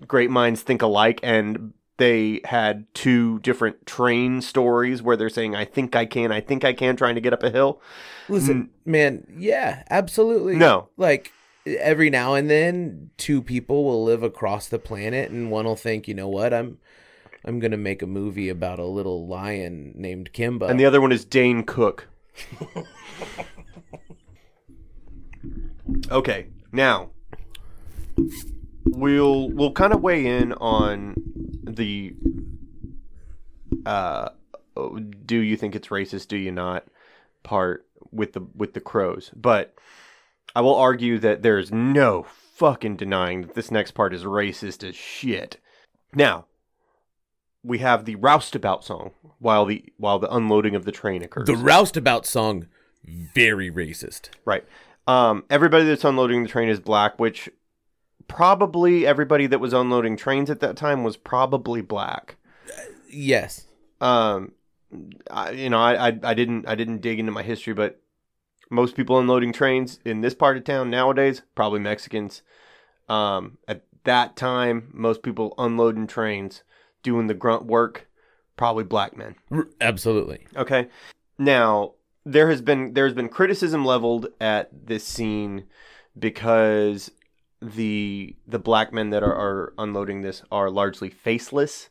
great minds think alike and they had two different train stories where they're saying I think I can, I think I can trying to get up a hill? Listen, mm. man, yeah, absolutely. No. Like every now and then two people will live across the planet and one will think, "You know what? I'm I'm going to make a movie about a little lion named Kimba." And the other one is Dane Cook. okay, now we'll we'll kind of weigh in on the uh do you think it's racist do you not part with the with the crows. But i will argue that there's no fucking denying that this next part is racist as shit. Now we have the roustabout song while the while the unloading of the train occurs the roustabout song very racist. Right. Um, everybody that's unloading the train is black, which probably everybody that was unloading trains at that time was probably black. Yes. Um, I, you know, I, I, I didn't I didn't dig into my history, but most people unloading trains in this part of town nowadays probably Mexicans. Um, at that time, most people unloading trains, doing the grunt work, probably black men. Absolutely. Okay. Now there has been there's been criticism leveled at this scene because the the black men that are, are unloading this are largely faceless.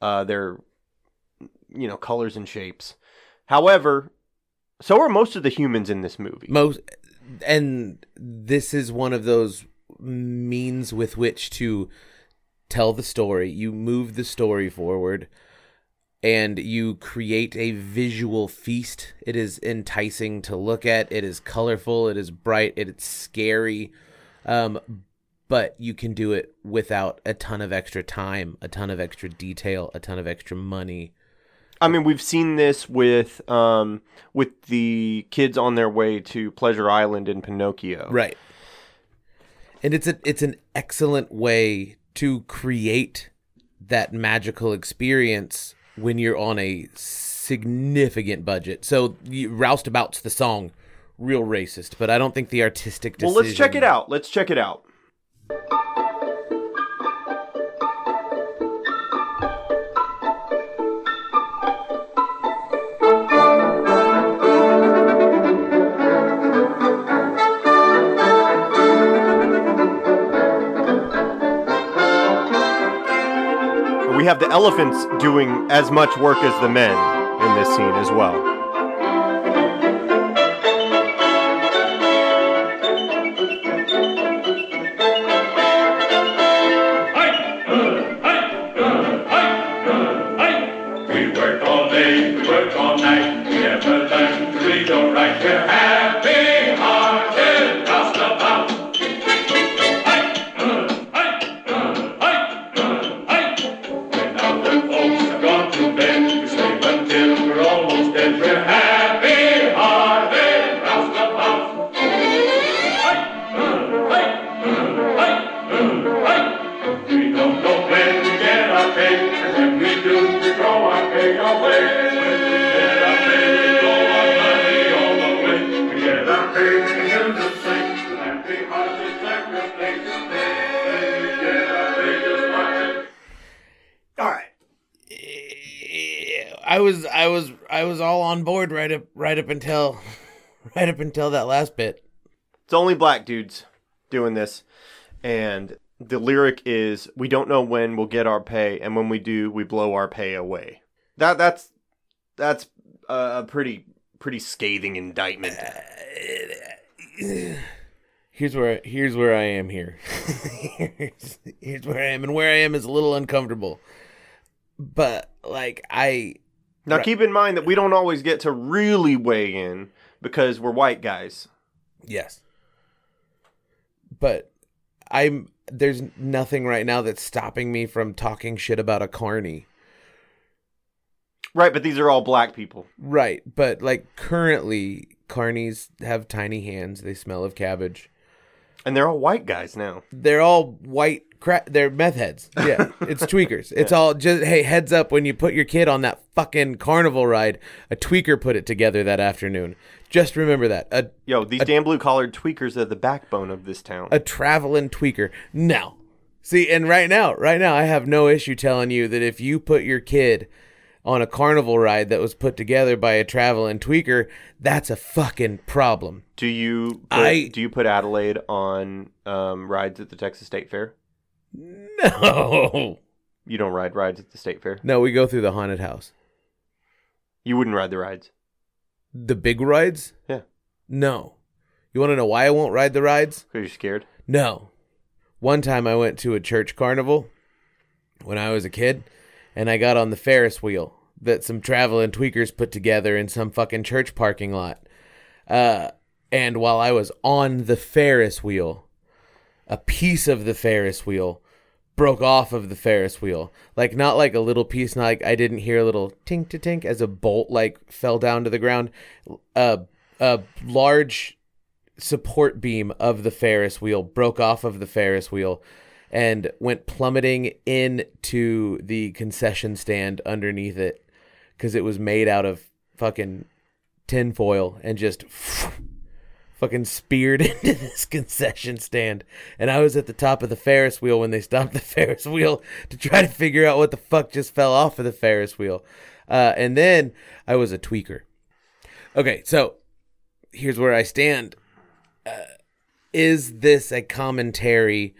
Uh, they're you know colors and shapes. However, so are most of the humans in this movie. Most and this is one of those means with which to tell the story. You move the story forward and you create a visual feast. It is enticing to look at. It is colorful. It is bright. It is scary. Um, but you can do it without a ton of extra time, a ton of extra detail, a ton of extra money. I mean, we've seen this with um with the kids on their way to Pleasure Island in Pinocchio. Right. And it's a it's an excellent way to create that magical experience when you're on a significant budget. So you, Roustabout's the song, real racist, but I don't think the artistic Well, let's check it out. Let's check it out. Have the elephants doing as much work as the men in this scene as well. Right up until right up until that last bit. It's only black dudes doing this. And the lyric is we don't know when we'll get our pay and when we do we blow our pay away. That that's that's a pretty pretty scathing indictment. Uh, here's where here's where I am here. here's, here's where I am and where I am is a little uncomfortable. But like I Now Right. keep in mind that we don't always get to really weigh in because we're white guys. Yes. But I'm there's nothing right now that's stopping me from talking shit about a carny. Right, but these are all black people. Right, but like currently carnies have tiny hands, they smell of cabbage. And they're all white guys now. They're all white cra- they're meth heads. Yeah, it's tweakers. It's all just hey, heads up when you put your kid on that fucking carnival ride, a tweaker put it together that afternoon. Just remember that. A Yo, these damn blue collared tweakers are the backbone of this town. a traveling tweaker. No. See, and right now, right now, I have no issue telling you that if you put your kid on a carnival ride that was put together by a traveling tweaker, that's a fucking problem. do you put, I- do you put Adelaide on um, rides at the Texas State Fair? No. You don't ride rides at the state fair. No, we go through the haunted house. You wouldn't ride the rides. The big rides? Yeah, No. You want to know why I won't ride the rides? because you're scared. No. One time I went to a church carnival when I was a kid, and I got on the Ferris wheel that some traveling tweakers put together in some fucking church parking lot. Uh, and while I was on the Ferris wheel, a piece of the Ferris wheel broke off of the Ferris wheel. Like not like a little piece, not like I didn't hear a little tink to tink as a bolt like fell down to the ground. A a large support beam of the Ferris wheel broke off of the Ferris wheel and went plummeting into the concession stand underneath it because it was made out of fucking tinfoil and just fucking speared into this concession stand. And I was at the top of the Ferris wheel when they stopped the Ferris wheel to try to figure out what the fuck just fell off of the Ferris wheel. Uh, and then I was a tweaker. Okay, so here's where I stand. Uh, is this a commentary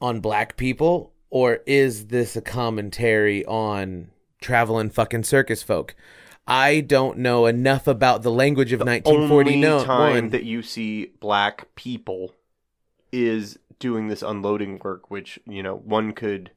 on black people or is this a commentary on traveling fucking circus folk? I don't know enough about the language of 1940 Only time one. that you see black people is doing this unloading work, which you know one could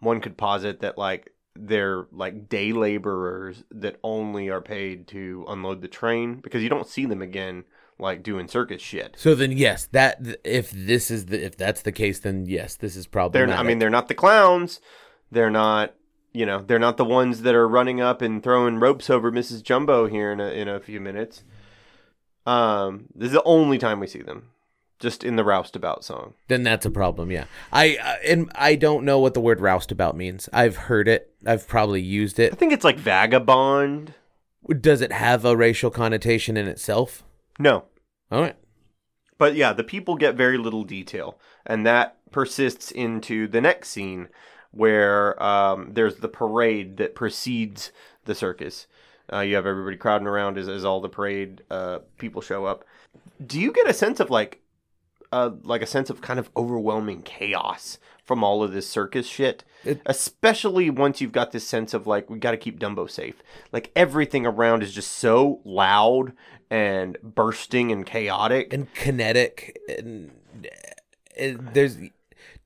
one could posit that like they're like day laborers that only are paid to unload the train because you don't see them again like doing circus shit. So then, yes, that if this is the if that's the case, then yes, this is probably. They're not, I mean they're not the clowns. They're not you know they're not the ones that are running up and throwing ropes over Mrs. Jumbo here in a in a few minutes. Um, this is the only time we see them, just in the roustabout song. then that's a problem. Yeah, I uh, and I don't know what the word roustabout means. I've heard it. I've probably used it. I think it's like vagabond. Does it have a racial connotation in itself? No, All right. but yeah, the people get very little detail, and that persists into the next scene where um, there's the parade that precedes the circus. Uh, you have everybody crowding around as, as all the parade uh, people show up. Do you get a sense of like, uh, like a sense of kind of overwhelming chaos from all of this circus shit? It- Especially once you've got this sense of like we got to keep Dumbo safe. Like everything around is just so loud and bursting and chaotic. and kinetic and uh, there's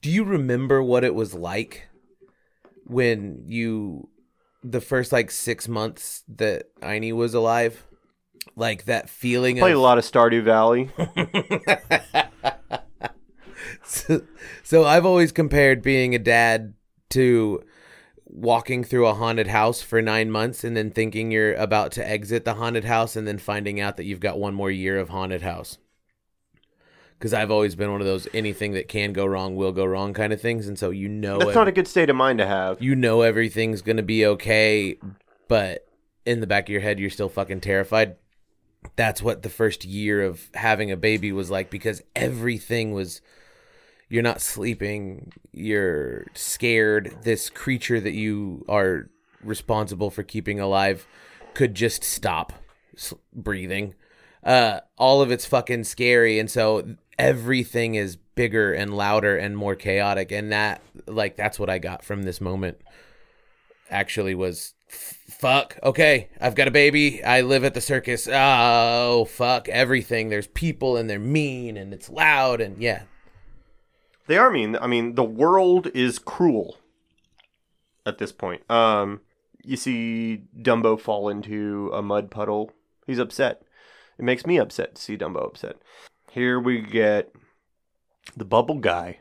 do you remember what it was like when you the first like six months that Einie was alive like that feeling Played of a lot of Stardew Valley. so, so I've always compared being a dad to walking through a haunted house for nine months and then thinking you're about to exit the haunted house and then finding out that you've got one more year of haunted house. Because I've always been one of those anything that can go wrong will go wrong kind of things, and so you know That's ev- not a good state of mind to have. you know everything's gonna be okay, but in the back of your head you're still fucking terrified. That's what the first year of having a baby was like because everything was you're not sleeping, you're scared. This creature that you are responsible for keeping alive could just stop breathing. Uh, all of it's fucking scary, and so everything is bigger and louder and more chaotic, and that like that's what I got from this moment. Actually, was fuck. Okay, I've got a baby. I live at the circus. Oh fuck everything. There's people and they're mean and it's loud and yeah. They are mean. I mean, the world is cruel at this point. Um, you see Dumbo fall into a mud puddle. He's upset. It makes me upset to see Dumbo upset. Here we get the bubble guy,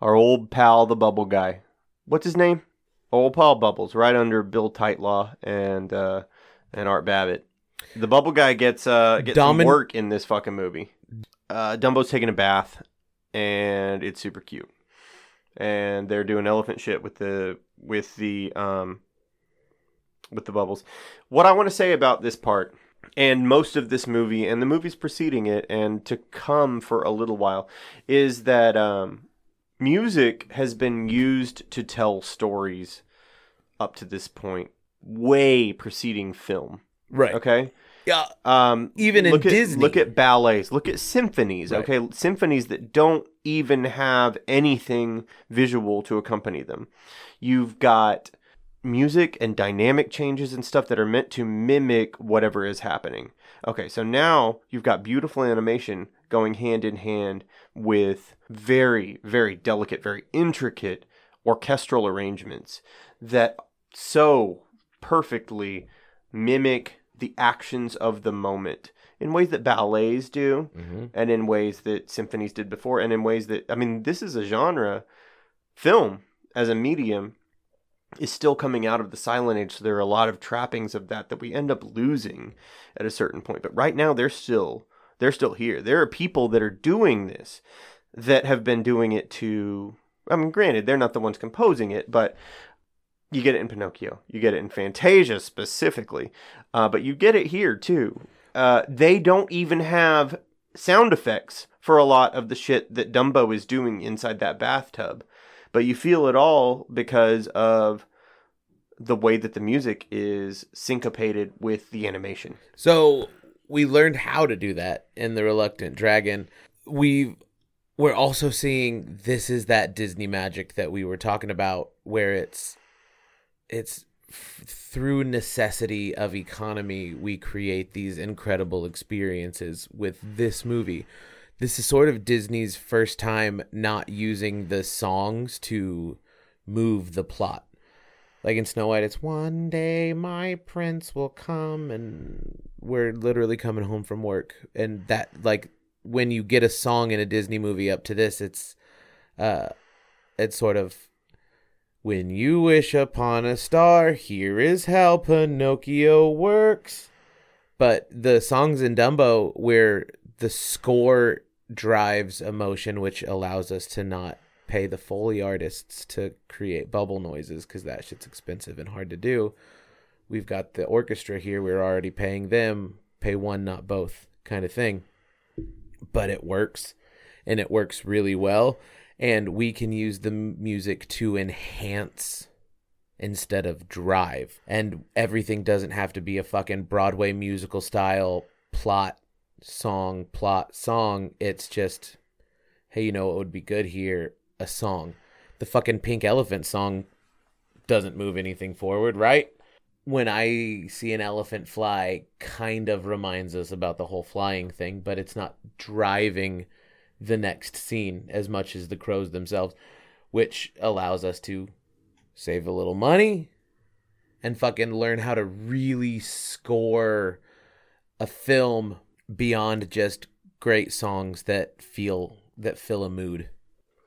our old pal, the bubble guy. What's his name? Old pal Bubbles, right under Bill Tytla and uh, and Art Babbitt. The bubble guy gets uh gets some Domin- work in this fucking movie. Uh, Dumbo's taking a bath, and it's super cute. And they're doing elephant shit with the with the um with the bubbles. What I want to say about this part and most of this movie and the movies preceding it and to come for a little while is that um music has been used to tell stories up to this point way preceding film. Right. Okay? Yeah. Um, Even in at, Disney. look at ballets, look at symphonies. Right. Okay, symphonies that don't even have anything visual to accompany them. You've got music and dynamic changes and stuff that are meant to mimic whatever is happening. Okay, so now you've got beautiful animation going hand in hand with very, very delicate, very intricate orchestral arrangements that so perfectly mimic the actions of the moment in ways that ballets do mm-hmm. and in ways that symphonies did before and in ways that I mean this is a genre film as a medium is still coming out of the silent age so there are a lot of trappings of that that we end up losing at a certain point but right now they're still they're still here there are people that are doing this that have been doing it to I mean granted they're not the ones composing it but you get it in Pinocchio. You get it in Fantasia specifically, uh, but you get it here too. Uh, they don't even have sound effects for a lot of the shit that Dumbo is doing inside that bathtub, but you feel it all because of the way that the music is syncopated with the animation. So we learned how to do that in the Reluctant Dragon. We we're also seeing this is that Disney magic that we were talking about, where it's it's through necessity of economy we create these incredible experiences with this movie. This is sort of Disney's first time not using the songs to move the plot like in Snow White, it's one day my prince will come, and we're literally coming home from work, and that like when you get a song in a Disney movie up to this, it's uh, it's sort of when you wish upon a star, here is how Pinocchio works. But the songs in Dumbo where the score drives emotion, which allows us to not pay the Foley artists to create bubble noises because that shit's expensive and hard to do. We've got the orchestra here. We're already paying them. Pay one, not both, kind of thing. But it works, and it works really well. And we can use the music to enhance instead of drive. And everything doesn't have to be a fucking Broadway musical style plot, song, plot, song. It's just, hey, you know what would be good here? A song. The fucking Pink Elephant song doesn't move anything forward, right? When I see an elephant fly, kind of reminds us about the whole flying thing, but it's not driving the next scene as much as the crows themselves, which allows us to save a little money and fucking learn how to really score a film beyond just great songs that feel that fill a mood.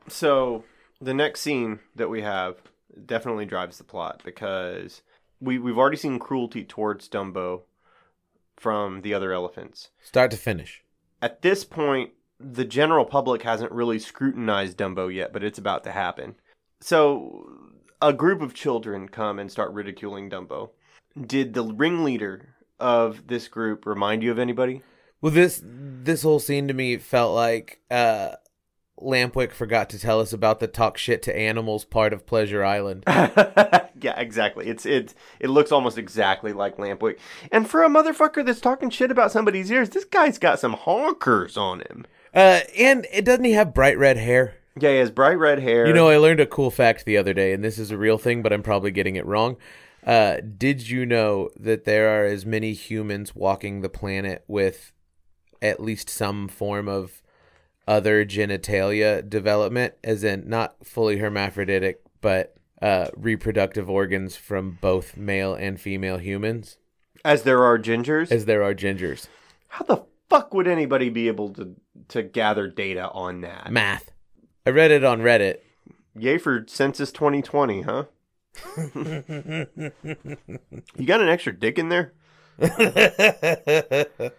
So the next scene that we have definitely drives the plot because we we've already seen cruelty towards Dumbo from the other elephants. Start to finish. At this point, the general public hasn't really scrutinized Dumbo yet, but it's about to happen. So a group of children come and start ridiculing Dumbo. Did the ringleader of this group remind you of anybody? Well, this this whole scene to me felt like uh Lampwick forgot to tell us about the talk shit to animals part of Pleasure Island. yeah, exactly. It's it it looks almost exactly like Lampwick. And for a motherfucker that's talking shit about somebody's ears, this guy's got some honkers on him. Uh, and it doesn't he have bright red hair? Yeah, he has bright red hair. You know, I learned a cool fact the other day, and this is a real thing, but I'm probably getting it wrong. Uh, did you know that there are as many humans walking the planet with at least some form of other genitalia development, as in not fully hermaphroditic, but uh, reproductive organs from both male and female humans, as there are gingers. as there are gingers? How the fuck would anybody be able to to gather data on that? Math. I read it on Reddit. Yay for Census 2020, huh? you got an extra dick in there?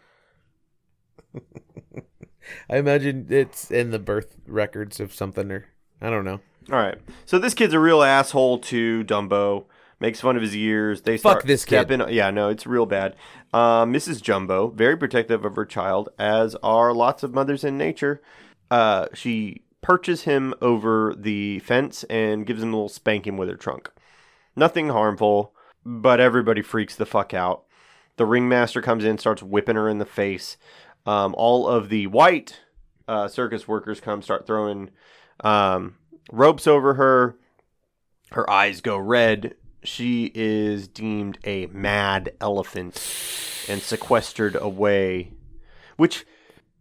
I imagine it's in the birth records of something, or I don't know. All right. So this kid's a real asshole to Dumbo. Makes fun of his ears. They Fuck start this kid. stepping- Yeah, no, it's real bad. Uh, Mrs. Jumbo, very protective of her child, as are lots of mothers in nature. Uh, she perches him over the fence and gives him a little spanking with her trunk. Nothing harmful, but everybody freaks the fuck out. The ringmaster comes in, starts whipping her in the face. Um, all of the white uh, circus workers come, start throwing um, ropes over her. Her eyes go red. She is deemed a mad elephant and sequestered away. Which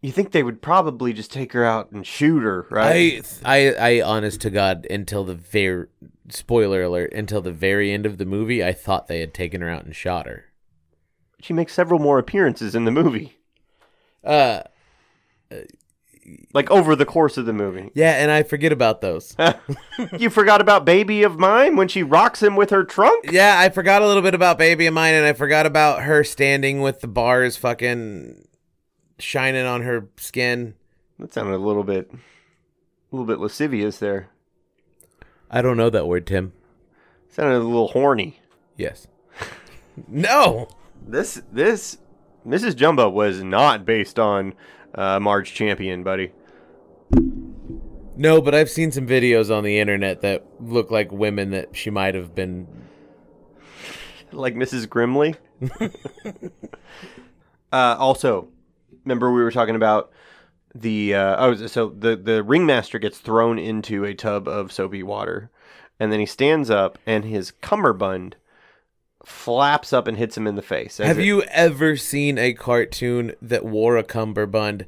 you think they would probably just take her out and shoot her, right? I, I, I, honest to God, until the very spoiler alert, until the very end of the movie, I thought they had taken her out and shot her. she makes several more appearances in the movie, Uh, like over the course of the movie. yeah, and I forget about those. you forgot about Baby of Mine when she rocks him with her trunk? yeah, I forgot a little bit about Baby of Mine, and I forgot about her standing with the bars fucking shining on her skin. That sounded a little bit, a little bit lascivious there. I don't know that word, Tim. Sounded a little horny. Yes. no. This this Mrs. Jumbo was not based on uh, Marge Champion, buddy. No, but I've seen some videos on the internet that look like women that she might have been. Like Mrs. Grimley. uh, also, remember we were talking about the uh, oh so the the ringmaster gets thrown into a tub of soapy water, and then he stands up and his cummerbund flaps up and hits him in the face. Have it- you ever seen a cartoon that wore a cummerbund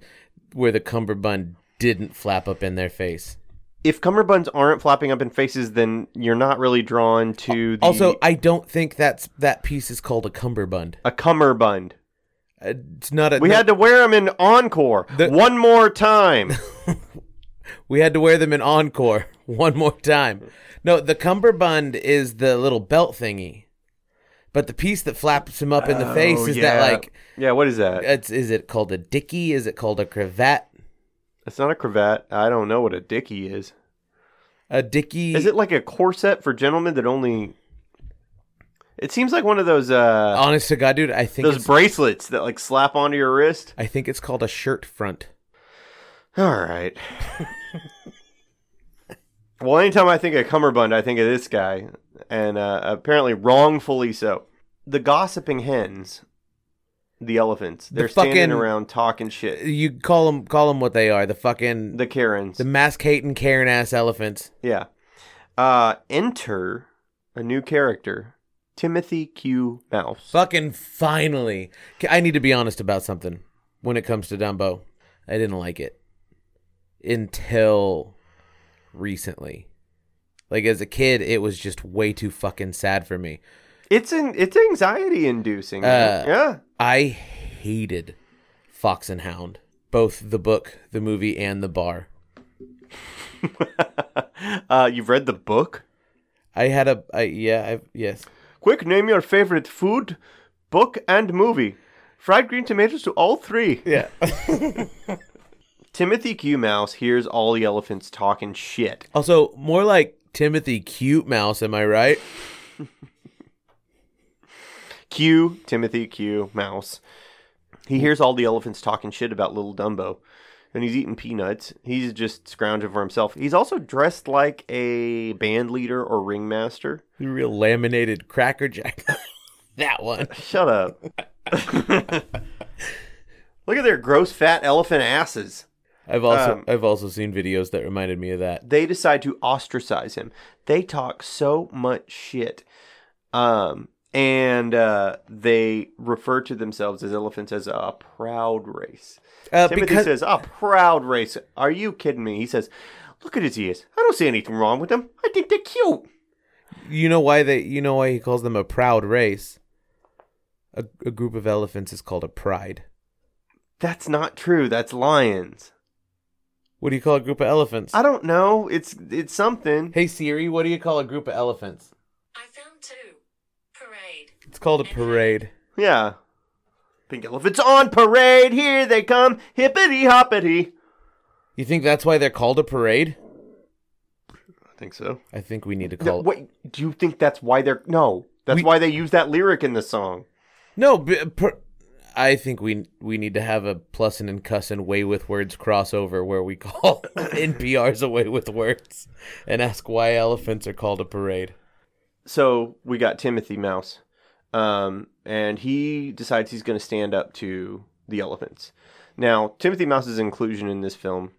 where the cummerbund didn't flap up in their face? If cummerbunds aren't flapping up in faces, then you're not really drawn to the Also, I don't think that's that piece is called a cummerbund. a cummerbund. It's not a. We had to wear them in encore The- one more time. we had to wear them in encore one more time. No, the cummerbund is the little belt thingy, but the piece that flaps him up in the face Oh, is yeah. that like yeah, what is that? it's is it called a dicky? Is it called a cravat? It's not a cravat. I don't know what a dicky is. A dicky Is it like a corset for gentlemen that only? It seems like one of those uh Honest to God, dude, I think those bracelets that like slap onto your wrist. I think it's called a shirt front. All right. well, anytime I think of cummerbund, I think of this guy, and uh, apparently wrongfully so. The gossiping hens, the elephants, they're standing fucking- around talking shit. You call them call them what they are. The fucking The Karens, the mascating Karen ass elephants. yeah. Uh, enter a new character, Timothy Q. Mouse. Fucking finally. I need to be honest about something when it comes to Dumbo. I didn't like it until recently. Like as a kid, it was just way too fucking sad for me. It's an it's anxiety inducing. Uh, yeah. I hated Fox and Hound, both the book, the movie, and the bar. uh, you've read the book? I had a, I, yeah, I, yes. Quick, name your favorite food, book, and movie. Fried green tomatoes to all three. Yeah. Timothy Q. Mouse hears all the elephants talking shit. Also, more like Timothy Cute Mouse, am I right? Q, Timothy Q. Mouse. He hears all the elephants talking shit about little Dumbo. and he's eating peanuts. He's just scrounging for himself. He's also dressed like a band leader or ringmaster. The real laminated cracker jack. that one. Shut up. Look at their gross fat elephant asses. I've also Um, I've also seen videos that reminded me of that. They decide to ostracize him. They talk so much shit. Um, and uh, they refer to themselves as elephants as a proud race. Uh, Timothy because says, "A proud race." Are you kidding me? He says, "Look at his ears. I don't see anything wrong with them. I think they're cute." you know why they you know why he calls them a proud race. A, a group of elephants is called a pride. That's not true. That's lions. What do you call a group of elephants? I don't know. It's it's something. Hey Siri, what do you call a group of elephants? I found two. Parade. It's called a parade. Yeah. Pink elephants on parade. Here they come. Hippity hoppity. You think that's why they're called a parade? I think so. I think we need to No, call wait, do you think that's why they're no? That's We- why they use that lyric in the song. No, b- per- I think we we need to have a plussin and cussin way with words crossover where we call NPR's away with words and ask why elephants are called a parade. So we got Timothy Mouse, um, and he decides he's going to stand up to the elephants. Now, Timothy Mouse's inclusion in this film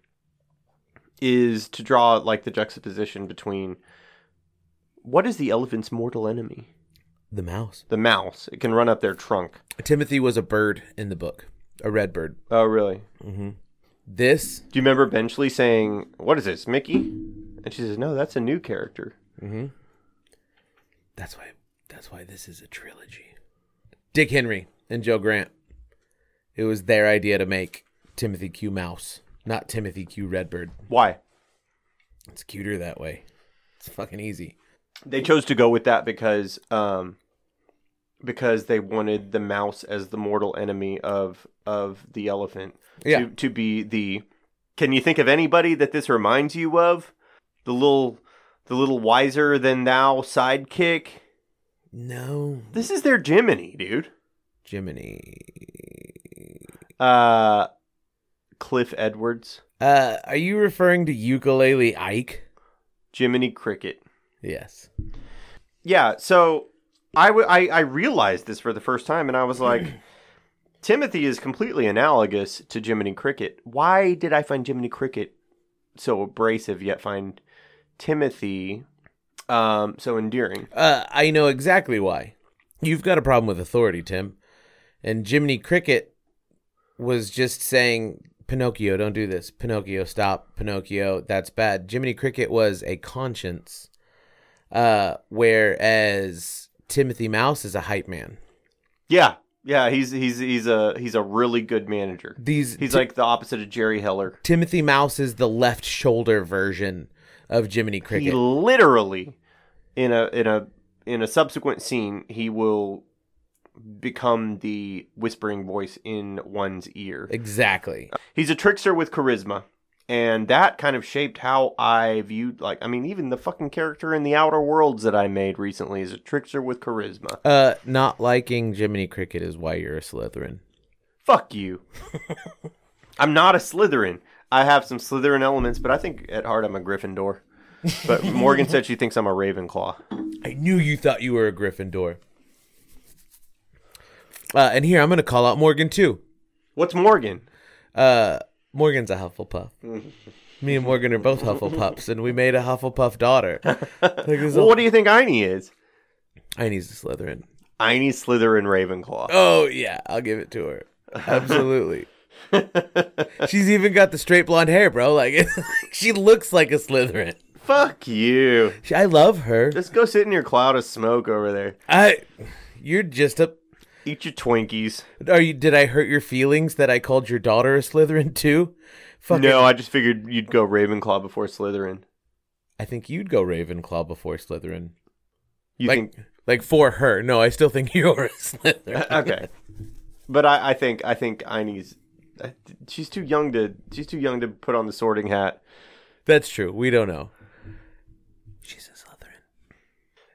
is to draw like the juxtaposition between what is the elephant's mortal enemy? The mouse. The mouse. It can run up their trunk. Timothy was a bird in the book, a red bird. Oh, really? Mm-hmm. This, Do you remember Benchley saying, "What is this, Mickey?" And she says, "No, that's a new character." Mm-hmm. that's why that's why this is a trilogy. Dick Huemer and Joe Grant. It was their idea to make Timothy Q Mouse, not Timothy Q Redbird. Why? It's cuter that way. It's fucking easy. They chose to go with that because um because they wanted the mouse as the mortal enemy of of the elephant. Yeah. To to be the Can you think of anybody that this reminds you of? The little the little wiser than thou sidekick? No, This is their Jiminy, dude. Jiminy. Uh Cliff Edwards, Uh, are you referring to ukulele Ike? Jiminy Cricket. Yes. Yeah, so I, w- I, I realized this for the first time, and I was like, Timothy is completely analogous to Jiminy Cricket. Why did I find Jiminy Cricket so abrasive, yet find Timothy um, so endearing? Uh, I know exactly why. You've got a problem with authority, Tim. And Jiminy Cricket was just saying, Pinocchio, don't do this. Pinocchio, stop. Pinocchio, that's bad. Jiminy Cricket was a conscience, uh, whereas Timothy Mouse is a hype man. Yeah, yeah, he's he's he's a he's a really good manager. These He's Ti- like the opposite of Jerry Heller. Timothy Mouse is the left shoulder version of Jiminy He Cricket. literally, in a in a in a subsequent scene, he will become the whispering voice in one's ear. exactly. He's a trickster with charisma. And that kind of shaped how I viewed, like, I mean, even the fucking character in the Outer Worlds that I made recently is a trickster with charisma. Uh, not liking Jiminy Cricket is why you're a Slytherin. Fuck you. I'm not a Slytherin. I have some Slytherin elements, but I think at heart I'm a Gryffindor. But Morgan said she thinks I'm a Ravenclaw. I knew you thought you were a Gryffindor. Uh, and here I'm going to call out Morgan too. What's Morgan? Uh, Morgan's a Hufflepuff. Me and Morgan are both Hufflepuffs, and we made a Hufflepuff daughter. Like Well, what do you think Einie is? Einie's a Slytherin. Einie Slytherin Ravenclaw. Oh yeah, I'll give it to her. Absolutely. She's even got the straight blonde hair, bro. Like she looks like a Slytherin. Fuck you. She- I love her. Just go sit in your cloud of smoke over there. I, you're just a. Eat your Twinkies. Are you? Did I hurt your feelings that I called your daughter a Slytherin too? Fucking, No, I just figured you'd go Ravenclaw before Slytherin. I think you'd go Ravenclaw before Slytherin. You like, think like for her. No, I still think you're a Slytherin. okay? But I, I think I think Einie's uh, she's too young to she's too young to put on the sorting hat. That's true. We don't know. She's a Slytherin.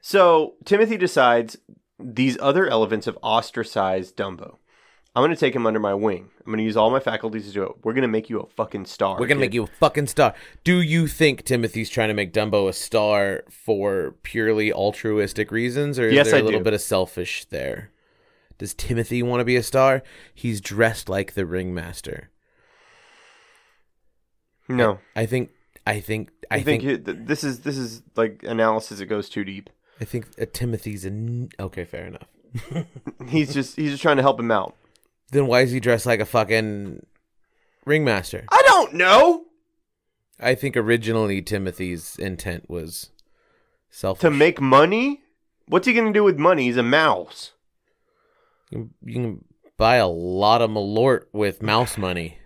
So Timothy decides these other elephants have ostracized Dumbo, I'm gonna take him under my wing. I'm gonna use all my faculties to do it. We're gonna make you a fucking star. We're gonna make you a fucking star. Do you think Timothy's trying to make Dumbo a star for purely altruistic reasons, or is Yes, there a I little do. bit of selfish there? Does Timothy want to be a star? He's dressed like the ringmaster. No, I think. I think. I, I, think, think. this is this is like analysis that goes too deep. I think uh, Timothy's a. n- Okay, fair enough. He's just he's just trying to help him out. Then why is he dressed like a fucking ringmaster? I don't know I think originally Timothy's intent was selfish. to make money. What's he gonna do with money? He's a mouse. you can, you can buy a lot of Malort with mouse money.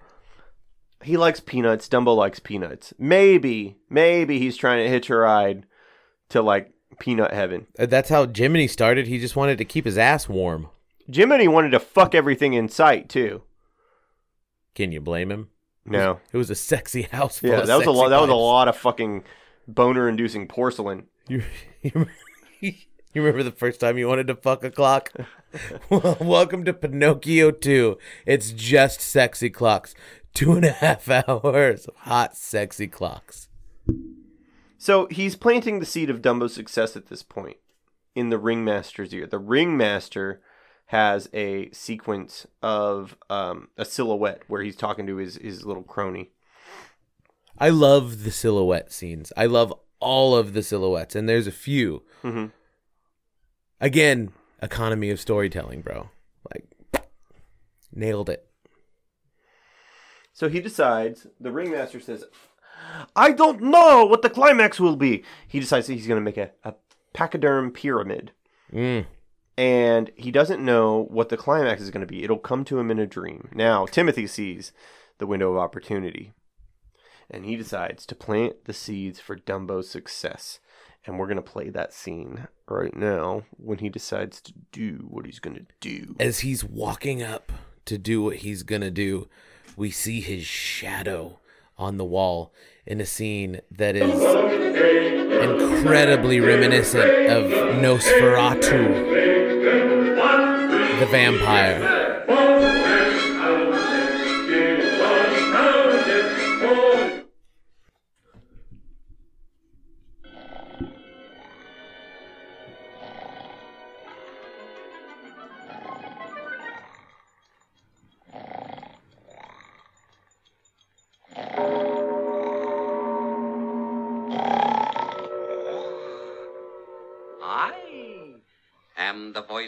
He likes peanuts. Dumbo likes peanuts. Maybe maybe he's trying to hitch a ride to like peanut heaven. Uh, That's how Jiminy started. He just wanted to keep his ass warm. Jiminy wanted to fuck everything in sight too. Can you blame him? No. It was a sexy house. Full Yeah, that was a lot. That was a lot of fucking boner-inducing porcelain. You, you, remember, you remember the first time you wanted to fuck a clock? well, welcome to Pinocchio 2. It's just sexy clocks. Two and a half hours of hot, sexy clocks. So he's planting the seed of Dumbo's success at this point in the ringmaster's ear. The ringmaster has a sequence of um, a silhouette where he's talking to his, his little crony. I love the silhouette scenes. I love all of the silhouettes, and there's a few. Mhm. Again, economy of storytelling, bro. Like, nailed it. So he decides, the ringmaster says, I don't know what the climax will be. He decides that he's going to make a, a pachyderm pyramid. Mm. and he doesn't know what the climax is going to be. It'll come to him in a dream. Now, Timothy sees the window of opportunity, and he decides to plant the seeds for Dumbo's success. And we're going to play that scene right now when he decides to do what he's going to do. As he's walking up to do what he's gonna do, we see his shadow on the wall in a scene that is incredibly reminiscent of Nosferatu, the vampire.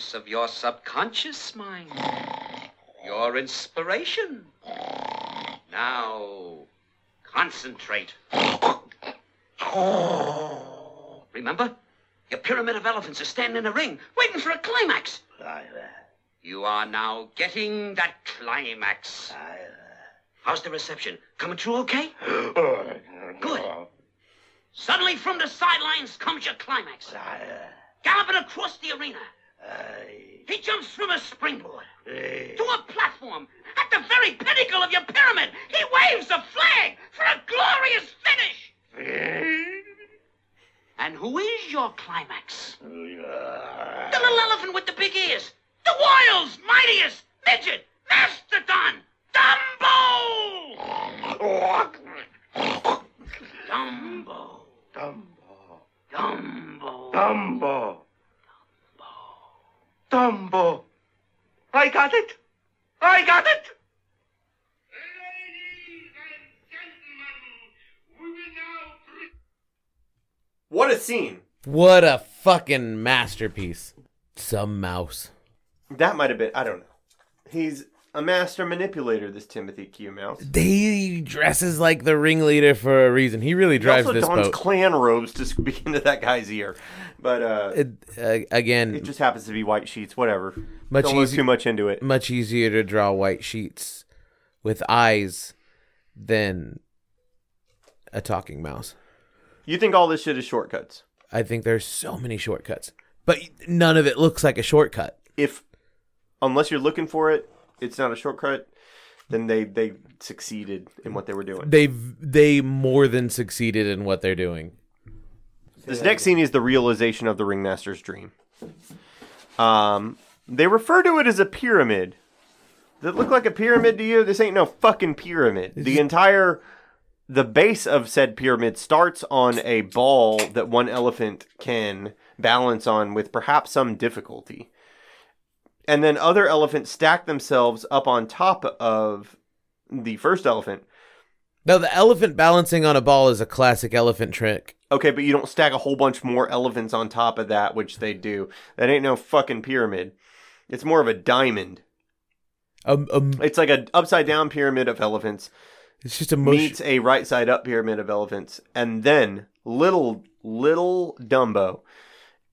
Voice of your subconscious mind, your inspiration. Now, concentrate. Remember? Your pyramid of elephants are standing in a ring, waiting for a climax. You are now getting that climax. How's the reception? Coming through okay? Good. Suddenly, from the sidelines comes your climax. Galloping across the arena. He jumps from a springboard eh. to a platform at the very pinnacle of your pyramid. He waves a flag for a glorious finish. Eh. And who is your climax? The little elephant with the big ears. The world's mightiest midget, Mastodon, Dumbo! Dumbo. Dumbo. Dumbo. Dumbo. Dumbo. I got it. I got it. Ladies and gentlemen, we will now pre- What a scene! What a fucking masterpiece. Some mouse. That might have been, I don't know. He's a master manipulator, this Timothy Q Mouse. He dresses like the ringleader for a reason. He really drives He also this dons boat. clan robes to speak into that guy's ear. But uh, It, uh, again, it just happens to be white sheets, whatever. Much Don't easy- too much into it. much easier to draw white sheets with eyes than a talking mouse. You think all this shit is shortcuts? I think there's so many shortcuts, but none of it looks like a shortcut. If, unless you're looking for it, it's not a shortcut. Then they they succeeded in what they were doing. They've they more than succeeded in what they're doing. This next scene is the realization of the ringmaster's dream. Um, they refer to it as a pyramid, Does it look like a pyramid to you? This ain't no fucking pyramid. The entire the base of said pyramid starts on a ball that one elephant can balance on with perhaps some difficulty. And then other elephants stack themselves up on top of the first elephant. Now, the elephant balancing on a ball is a classic elephant trick. Okay, but you don't stack a whole bunch more elephants on top of that, which they do. That ain't no fucking pyramid. It's more of a diamond. Um, um, It's like an upside down pyramid of elephants it's just a motion. meets a right side up pyramid of elephants, and then little little Dumbo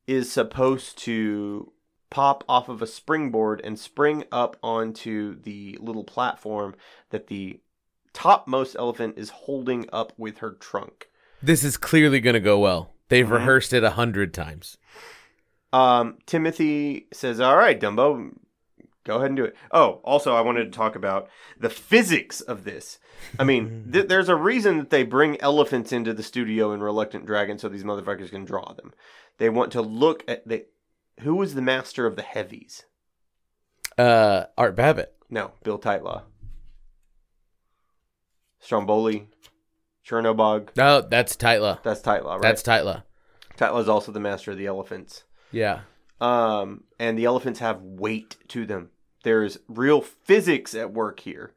is supposed to pop off of a springboard and spring up onto the little platform that the topmost elephant is holding up with her trunk. This is clearly going to go well. They've Mhm. rehearsed it a hundred times. Um, Timothy says, "All right, Dumbo, go ahead and do it." Oh, also, I wanted to talk about the physics of this. I mean, th- there's a reason that they bring elephants into the studio in Reluctant Dragon so these motherfuckers can draw them. They want to look at the who was the master of the heavies? Uh, Art Babbitt. No, Bill Tytla, Stromboli, Chernobog. No, that's Tytla. That's Tytla, right? That's Tytla. Tytla's also the master of the elephants. Yeah. um, and the elephants have weight to them. There's real physics at work here,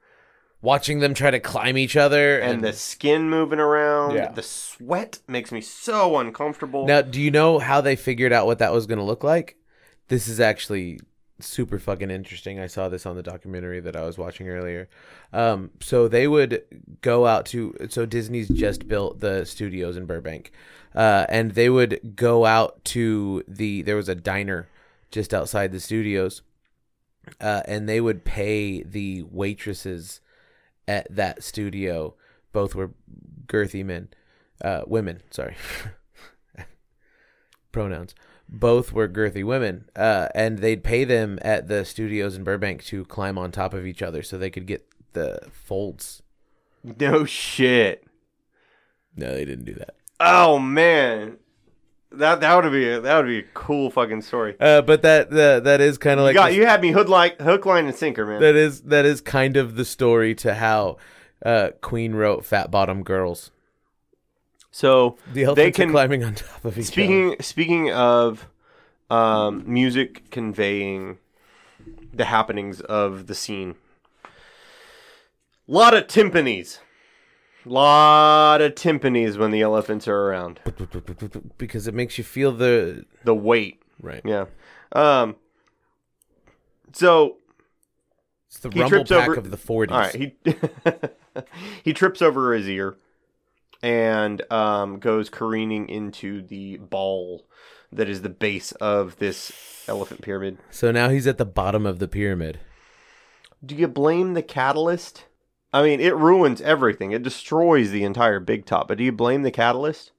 Watching them try to climb each other and the skin moving around. Yeah. The sweat makes me so uncomfortable. Now, do you know how they figured out what that was going to look like? This is actually super fucking interesting. I saw this on the documentary that I was watching earlier. Um, so they would go out to so Disney's just built the studios in Burbank, uh, and they would go out to the there was a diner just outside the studios, uh, and they would pay the waitresses at that studio. Both were girthy men, uh, women. Sorry, pronouns. Both were girthy women, uh, and they'd pay them at the studios in Burbank to climb on top of each other so they could get the folds. no shit. No, they didn't do that. Oh man, that that would be a, that would be a cool fucking story. Uh, but that that that is kind of you like got the- you had me hook like hook line and sinker, man. that is that is kind of the story to how uh, Queen wrote "Fat Bottom Girls." so The they can climbing on top of each other. Speaking speaking of um, music conveying the happenings of the scene, a lot of timpanis, lot of timpanis when the elephants are around. because it makes you feel the The weight, right. yeah. Um. So It's the He rumble trips pack over- of the '40s. all right, he he trips over his ear and um, goes careening into the ball that is the base of this elephant pyramid. So now he's at the bottom of the pyramid. Do you blame the catalyst? I mean, it ruins everything. It destroys the entire big top. But do you blame the catalyst?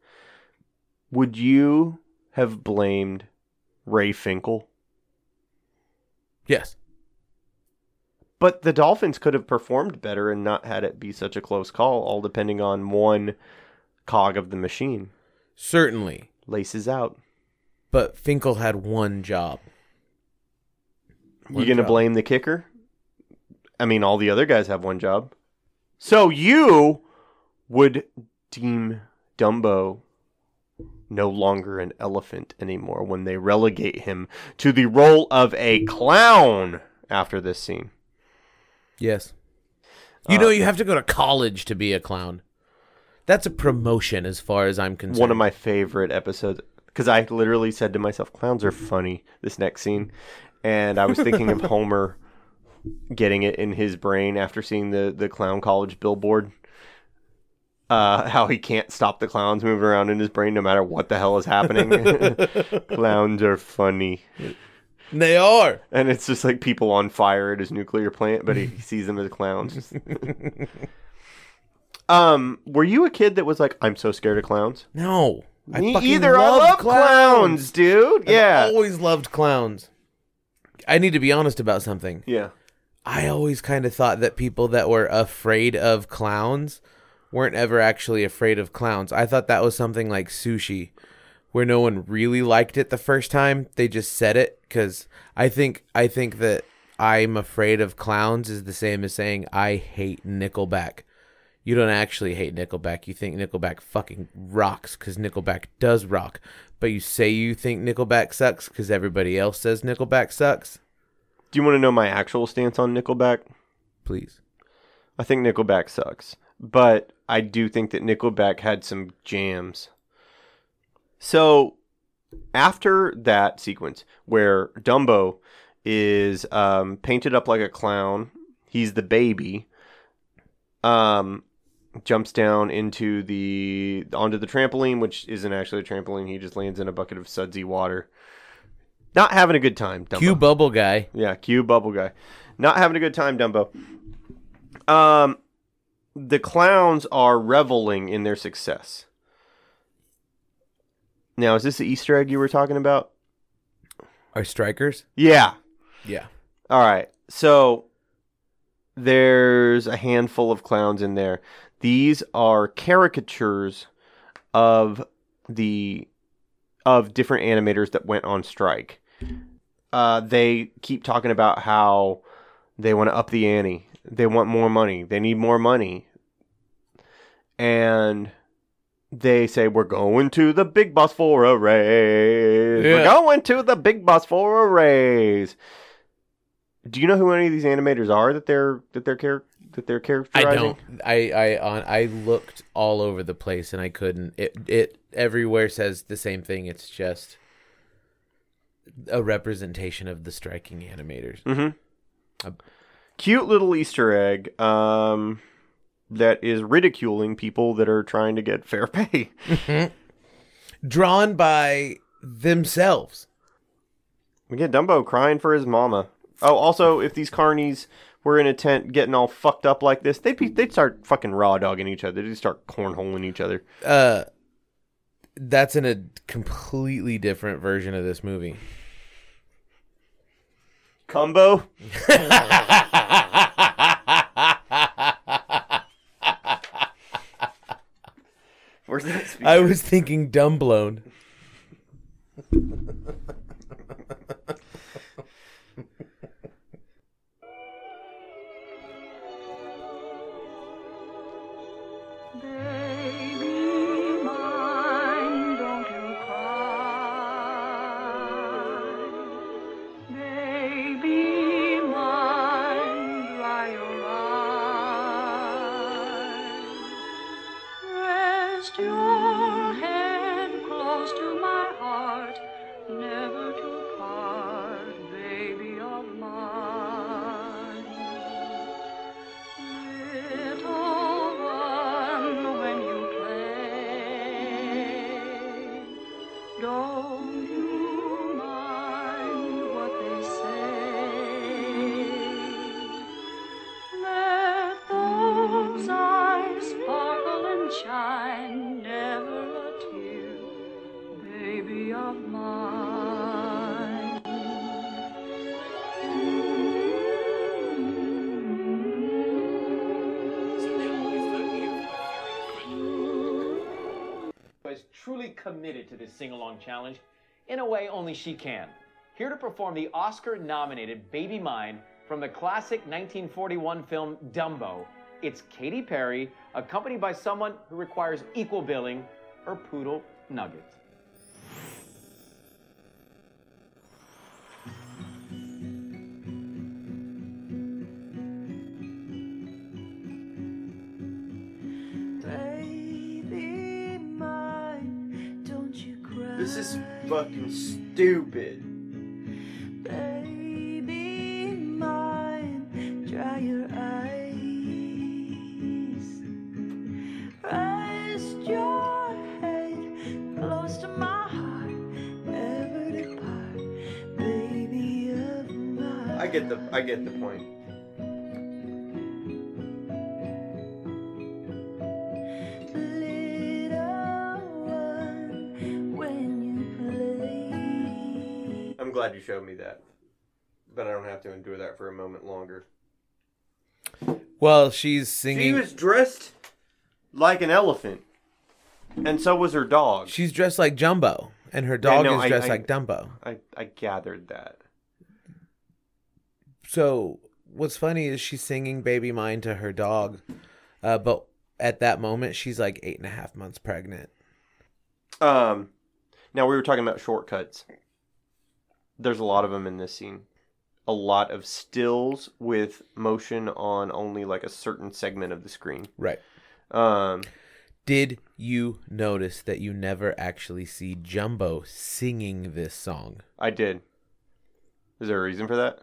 Would you have blamed Ray Finkle? Yes. But the Dolphins could have performed better and not had it be such a close call, all depending on one cog of the machine. Certainly. Laces out. But Finkel had one job. You gonna job. blame the kicker? I mean, all the other guys have one job. So you would deem Dumbo no longer an elephant anymore when they relegate him to the role of a clown after this scene. Yes. You know, you um, have to go to college to be a clown. That's a promotion as far as I'm concerned. One of my favorite episodes because I literally said to myself, "Clowns are funny." This next scene, and I was thinking of Homer getting it in his brain after seeing the the clown college billboard. Uh, how he can't stop the clowns moving around in his brain no matter what the hell is happening. clowns are funny, They are. and it's just like people on fire at his nuclear plant, but he sees them as clowns. um, were you a kid that was like, "I'm so scared of clowns"? No. Me fucking either. I love love clowns, dude. Yeah. I've Yeah. always loved clowns. I need to be honest about something. yeah. I always kind of thought that people that were afraid of clowns weren't ever actually afraid of clowns. I thought that was something like sushi, where no one really liked it the first time. They just said it because I think I think that I'm afraid of clowns is the same as saying I hate Nickelback. You don't actually hate Nickelback. You think Nickelback fucking rocks because Nickelback does rock. But you say you think Nickelback sucks because everybody else says Nickelback sucks. Do you want to know my actual stance on Nickelback? Please. I think Nickelback sucks, but I do think that Nickelback had some jams. So after that sequence where Dumbo is um, painted up like a clown, he's the baby. Um, jumps down into the onto the trampoline, which isn't actually a trampoline. He just lands in a bucket of sudsy water. Not having a good time. Dumbo. Cue bubble guy. Yeah, cue bubble guy. Not having a good time, Dumbo. Um, the clowns are reveling in their success. Now, is this the Easter egg you were talking about? Are strikers? Yeah. Yeah. All right. So there's a handful of clowns in there. These are caricatures of the of different animators that went on strike. Uh, they keep talking about how they want to up the ante. They want more money. They need more money. And they say we're going to the big bus for a raise. We're going to the big bus for a raise. Do you know who any of these animators are that they're that they're char- that they're characterizing? I don't. I I on I looked all over the place and I couldn't. It it everywhere says the same thing. It's just a representation of the striking animators. Mm-hmm. Uh, Cute little Easter egg um, that is ridiculing people that are trying to get fair pay. Drawn by themselves. We get Dumbo crying for his mama. Oh, also, if these carnies were in a tent getting all fucked up like this, they'd be they'd start fucking raw dogging each other. They'd start cornholing each other. Uh that's in a completely different version of this movie. Cumbo. Where's that? Speaker? I was thinking dumb blown. sing along challenge in a way only she can. Here to perform the Oscar nominated Baby Mine from the classic 1941 film Dumbo, it's Katy Perry, accompanied by someone who requires equal billing, her poodle Nugget. Stupid. Baby mine, dry your eyes. Rest your head close to my heart, never depart, baby of mine. I get the I get the you play. I'm glad you showed me that, but I don't have to endure that for a moment longer. Well, she's singing. She was dressed like an elephant, and so was her dog. She's dressed like Jumbo, and her dog no, is I- dressed I- like Dumbo. I, I gathered that. So what's funny is she's singing "Baby Mine" to her dog, uh, but at that moment she's like eight and a half months pregnant. Um, now we were talking about shortcuts. There's a lot of them in this scene. A lot of stills with motion on only like a certain segment of the screen. Right. Um, Did you notice that you never actually see Jumbo singing this song? I did. Is there a reason for that?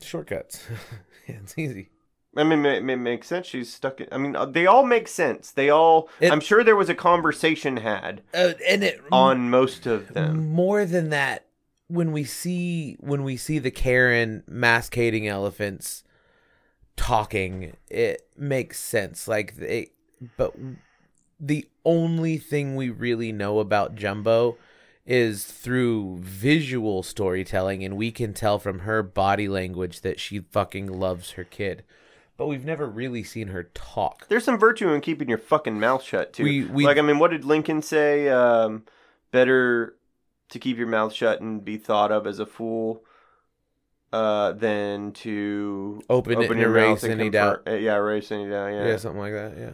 Shortcuts. yeah, it's easy. I mean, it, it makes sense. She's stuck. In, I mean, uh, they all make sense. They all. It- I'm sure there was a conversation had Uh, and it on most of them. more than that when we see when we see the Karen mascating elephants talking it makes sense like they but the only thing we really know about Jumbo is through visual storytelling and we can tell from her body language that she fucking loves her kid but we've never really seen her talk There's some virtue in keeping your fucking mouth shut too. We- we- like, I mean, what did Lincoln say? Um, better to keep your mouth shut and be thought of as a fool, uh, than to Open it your mouth and any confer- uh, yeah, erase any doubt. Yeah. yeah something like that yeah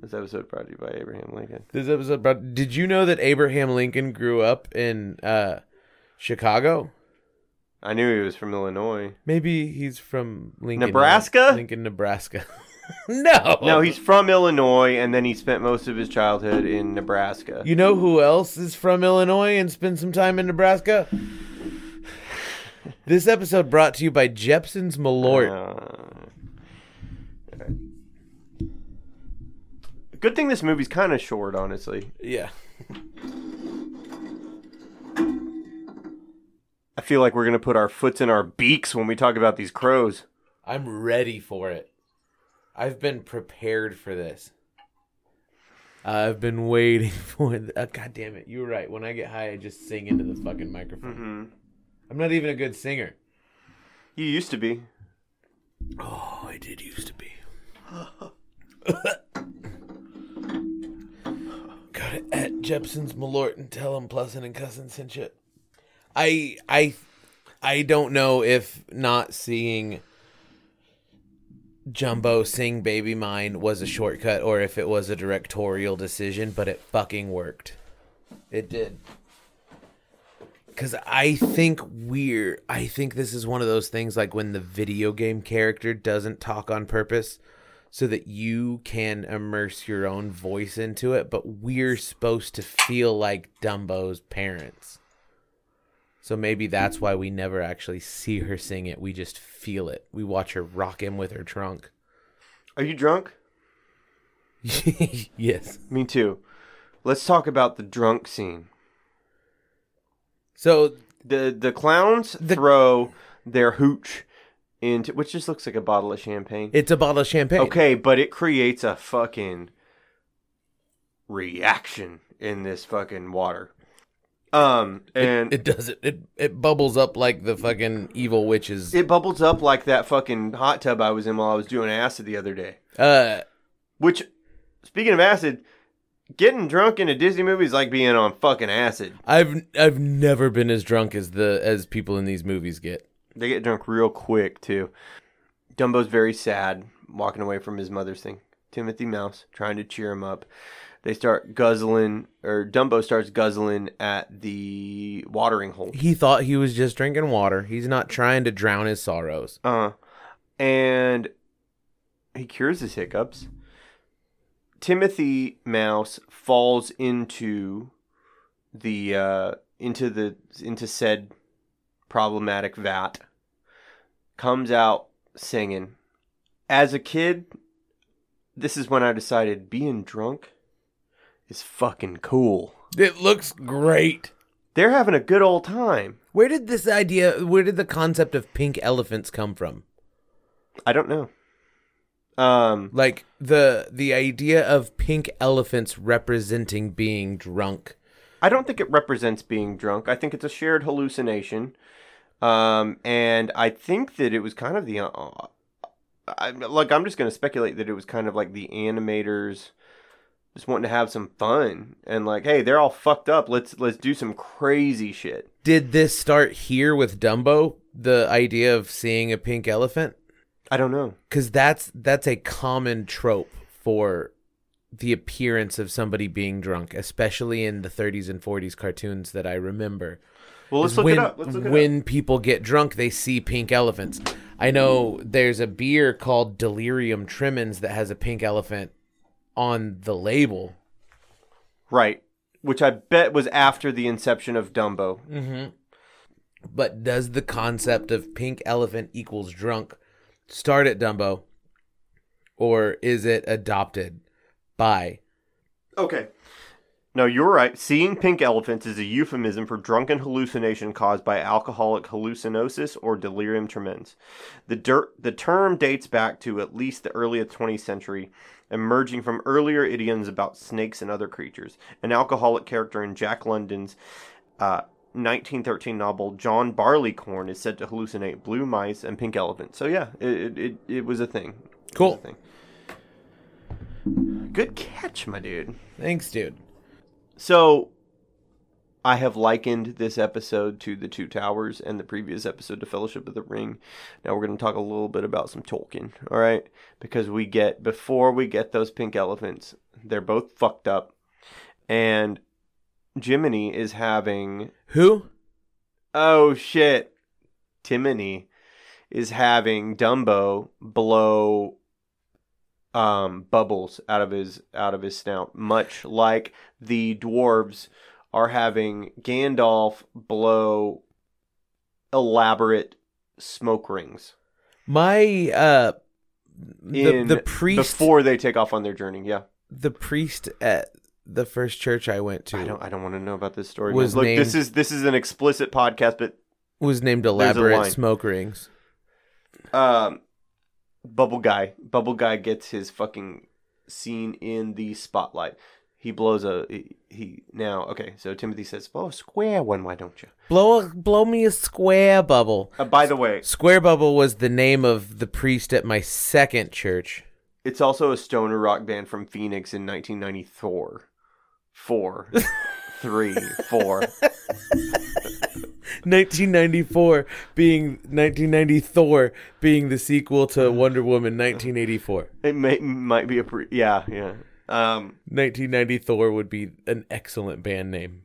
This episode brought to you by Abraham Lincoln. This episode brought. Did you know that Abraham Lincoln grew up in uh, Chicago? I knew he was from Illinois. Maybe he's from Lincoln, Nebraska? Lincoln, Nebraska. no, No, he's from Illinois, and then he spent most of his childhood in Nebraska. You know who else is from Illinois and spent some time in Nebraska? this episode brought to you by Jeppson's Malort. Uh, good thing this movie's kind of short, honestly. yeah. I feel like we're gonna put our foots in our beaks when we talk about these crows. I'm ready for it. I've been prepared for this. I've been waiting for it. Uh, God damn it. You were right. When I get high, I just sing into the fucking microphone. Mm-hmm. I'm not even a good singer. You used to be. Oh, I did used to be. Got it at Jeppson's Malort and tell him Plussin and Cussin sent you. I I I don't know if not seeing Jumbo sing Baby Mine was a shortcut or if it was a directorial decision, but it fucking worked. It did. Cause I think we're I think this is one of those things like when the video game character doesn't talk on purpose so that you can immerse your own voice into it, but we're supposed to feel like Dumbo's parents. So maybe that's why we never actually see her sing it. We just feel it. We watch her rock him with her trunk. Are you drunk? yes. Me too. Let's talk about the drunk scene. So the the clowns throw their hooch into which just looks like a bottle of champagne. It's a bottle of champagne. Okay, but it creates a fucking reaction in this fucking water. Um and it, it does it, it it bubbles up like the fucking evil witches. it bubbles up like that fucking hot tub I was in while I was doing acid the other day. Uh Which speaking of acid, getting drunk in a Disney movie is like being on fucking acid. I've I've never been as drunk as the as people in these movies get. They get drunk real quick too. Dumbo's very sad, walking away from his mother's thing. Timothy Mouse trying to cheer him up. They start guzzling, or Dumbo starts guzzling at the watering hole. He thought he was just drinking water. He's not trying to drown his sorrows. Uh, and he cures his hiccups. Timothy Mouse falls into the uh, into the into said problematic vat. Comes out singing. As a kid, this is when I decided being drunk is fucking cool. It looks great. They're having a good old time. Where did this idea? Where did the concept of pink elephants come from? I don't know. Um, Like the the idea of pink elephants representing being drunk. I don't think it represents being drunk. I think it's a shared hallucination. Um, and I think that it was kind of the. Uh, I, like, I'm just going to speculate that it was kind of like the animators just wanting to have some fun and like, hey, they're all fucked up. Let's let's do some crazy shit. Did this start here with Dumbo the idea of seeing a pink elephant? I don't know. Because that's that's a common trope for the appearance of somebody being drunk, especially in the 30s and 40s cartoons that I remember. Well, let's look when, it up. Let's look it when people get drunk, they see pink elephants. I know there's a beer called Delirium Tremens that has a pink elephant on the label. Right. Which I bet was after the inception of Dumbo. Mm-hmm. But does the concept of pink elephant equals drunk start at Dumbo, or is it adopted by? Okay. No, you're right. Seeing pink elephants is a euphemism for drunken hallucination caused by alcoholic hallucinosis or delirium tremens. The, der- the term dates back to at least the early 20th century, emerging from earlier idioms about snakes and other creatures. An alcoholic character in Jack London's uh, 1913 novel John Barleycorn is said to hallucinate blue mice and pink elephants. So yeah, it it, it, it was a thing. Was a Cool. thing. Good catch, my dude. Thanks, dude. So, I have likened this episode to The Two Towers and the previous episode to Fellowship of the Ring. Now, we're going to talk a little bit about some Tolkien, all right? Because we get, before we get those pink elephants, they're both fucked up. And Jiminy is having, Who? oh shit, Timony is having Dumbo blow um, bubbles out of his out of his snout, much like the dwarves are having Gandalf blow elaborate smoke rings My uh, the in the priest before they take off on their journey. Yeah, the priest at the first church I went to I don't I don't want to know about this story. Was. Look, this is this is an explicit podcast, but was named elaborate smoke rings. um, Bubble Guy, Bubble Guy gets his fucking scene in the spotlight. He blows a he, now okay. So Timothy says, "Blow a square one, why don't you?" Blow a, blow me a square bubble. Uh, by the way, Square bubble was the name of the priest at my second church. it's also a stoner rock band from Phoenix in 1994. Four, three, four. 1994 being 1994 being the sequel to Wonder Woman 1984. It may might be a pre- yeah yeah. Um, 1990 Thor would be an excellent band name.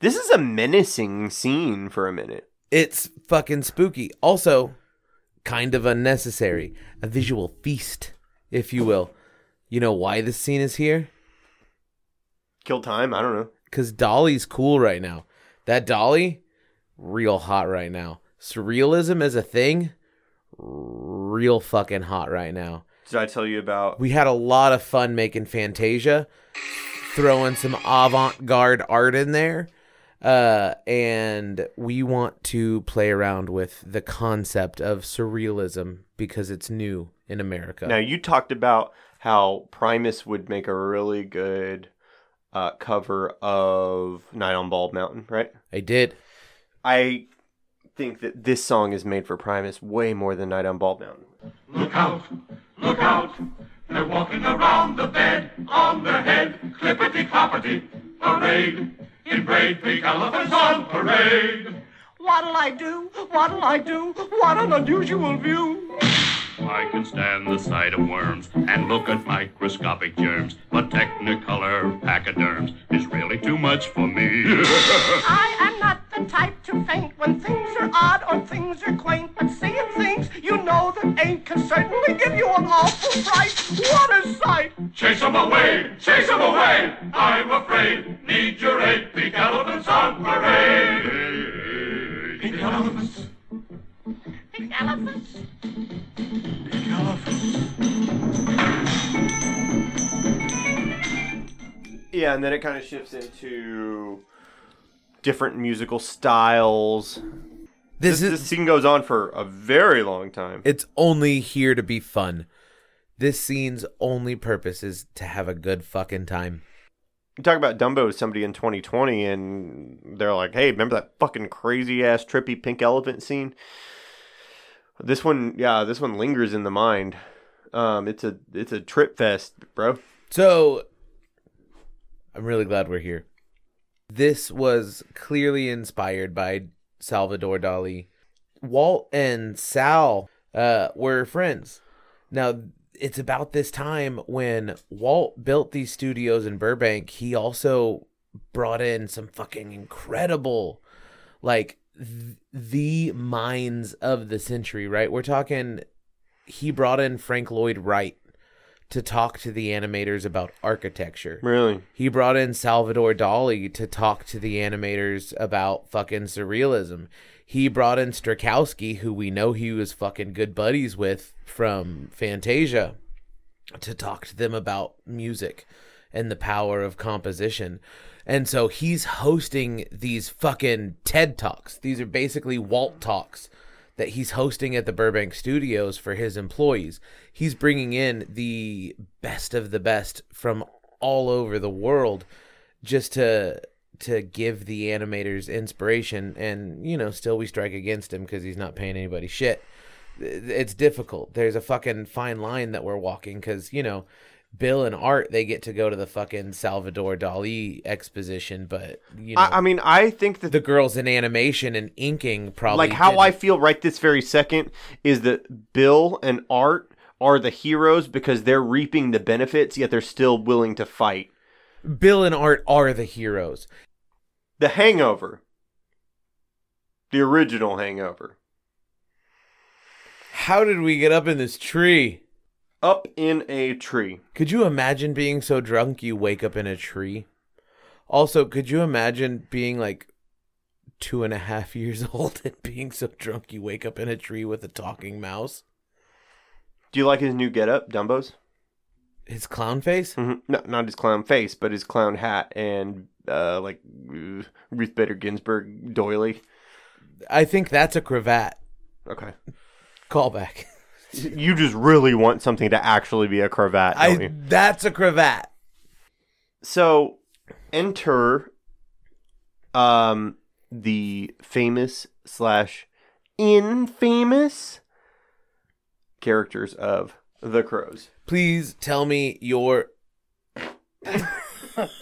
this is a menacing scene for a minute. It's fucking spooky. Also, kind of unnecessary. A visual feast, if you will. You know why this scene is here? Kill time. I don't know. Because Dali's cool right now. That Dolly, real hot right now. Surrealism as a thing, real fucking hot right now. Did I tell you about? We had a lot of fun making Fantasia, throwing some avant garde art in there. Uh, and we want to play around with the concept of surrealism because it's new in America. Now you talked about how Primus would make a really good uh, cover of Night on Bald Mountain, right? I did. I think that this song is made for Primus way more than Night on Bald Mountain. Look out, look out. They're walking around the bed on their head. Clippity cloppity, parade. In braid, pink elephants on parade. What'll I do? What'll I do? What an unusual view. I can stand the sight of worms and look at microscopic germs, but Technicolor pachyderms is really too much for me. I am not the type to faint when things are odd or things are quaint, but seeing things you know that ain't can certainly give you an awful fright. What a sight! chase 'em away, chase 'em away. I'm afraid, need your aid. Pink elephants on parade. Big elephants, Big elephants. Big elephants. Yeah, and then it kind of shifts into different musical styles. This, This, is this scene goes on for a very long time. it's only here to be fun. This scene's only purpose is to have a good fucking time. You talk about Dumbo to somebody in 2020, and they're like, "Hey, remember that fucking crazy ass trippy pink elephant scene?" This one, yeah, this one lingers in the mind. Um, it's a it's a trip fest, bro. So, I'm really glad we're here. This was clearly inspired by Salvador Dali. Walt and Sal uh, were friends. Now, it's about this time when Walt built these studios in Burbank. He also brought in some fucking incredible, like, th- the minds of the century, right? We're talking, he brought in Frank Lloyd Wright to talk to the animators about architecture. Really? He brought in Salvador Dali to talk to the animators about fucking surrealism. He brought in Stokowski, who we know he was fucking good buddies with from Fantasia, to talk to them about music and the power of composition. And so he's hosting these fucking TED Talks. These are basically Walt Talks that he's hosting at the Burbank studios for his employees. He's bringing in the best of the best from all over the world just to to give the animators inspiration. And you know still we strike against him because he's not paying anybody shit. It's difficult. There's a fucking fine line that we're walking because you know bill and art they get to go to the fucking salvador dali exposition but you know I, I mean, I think that the girls in animation and inking probably like how didn't- I feel right this very second is that Bill and Art are the heroes because they're reaping the benefits, yet they're still willing to fight. bill and art are the heroes. The Hangover, the original Hangover, how did we get up in this tree up in a tree. Could you imagine being so drunk you wake up in a tree? Also, could you imagine being like two and a half years old and being so drunk you wake up in a tree with a talking mouse? Do you like his new getup, Dumbo's? His clown face? hmm No, not his clown face, but his clown hat and uh, like Ruth Bader Ginsburg doily. I think that's a cravat. Okay. Callback. You just really want something to actually be a cravat, I that's a cravat. So enter um the famous slash infamous characters of the crows. Please tell me your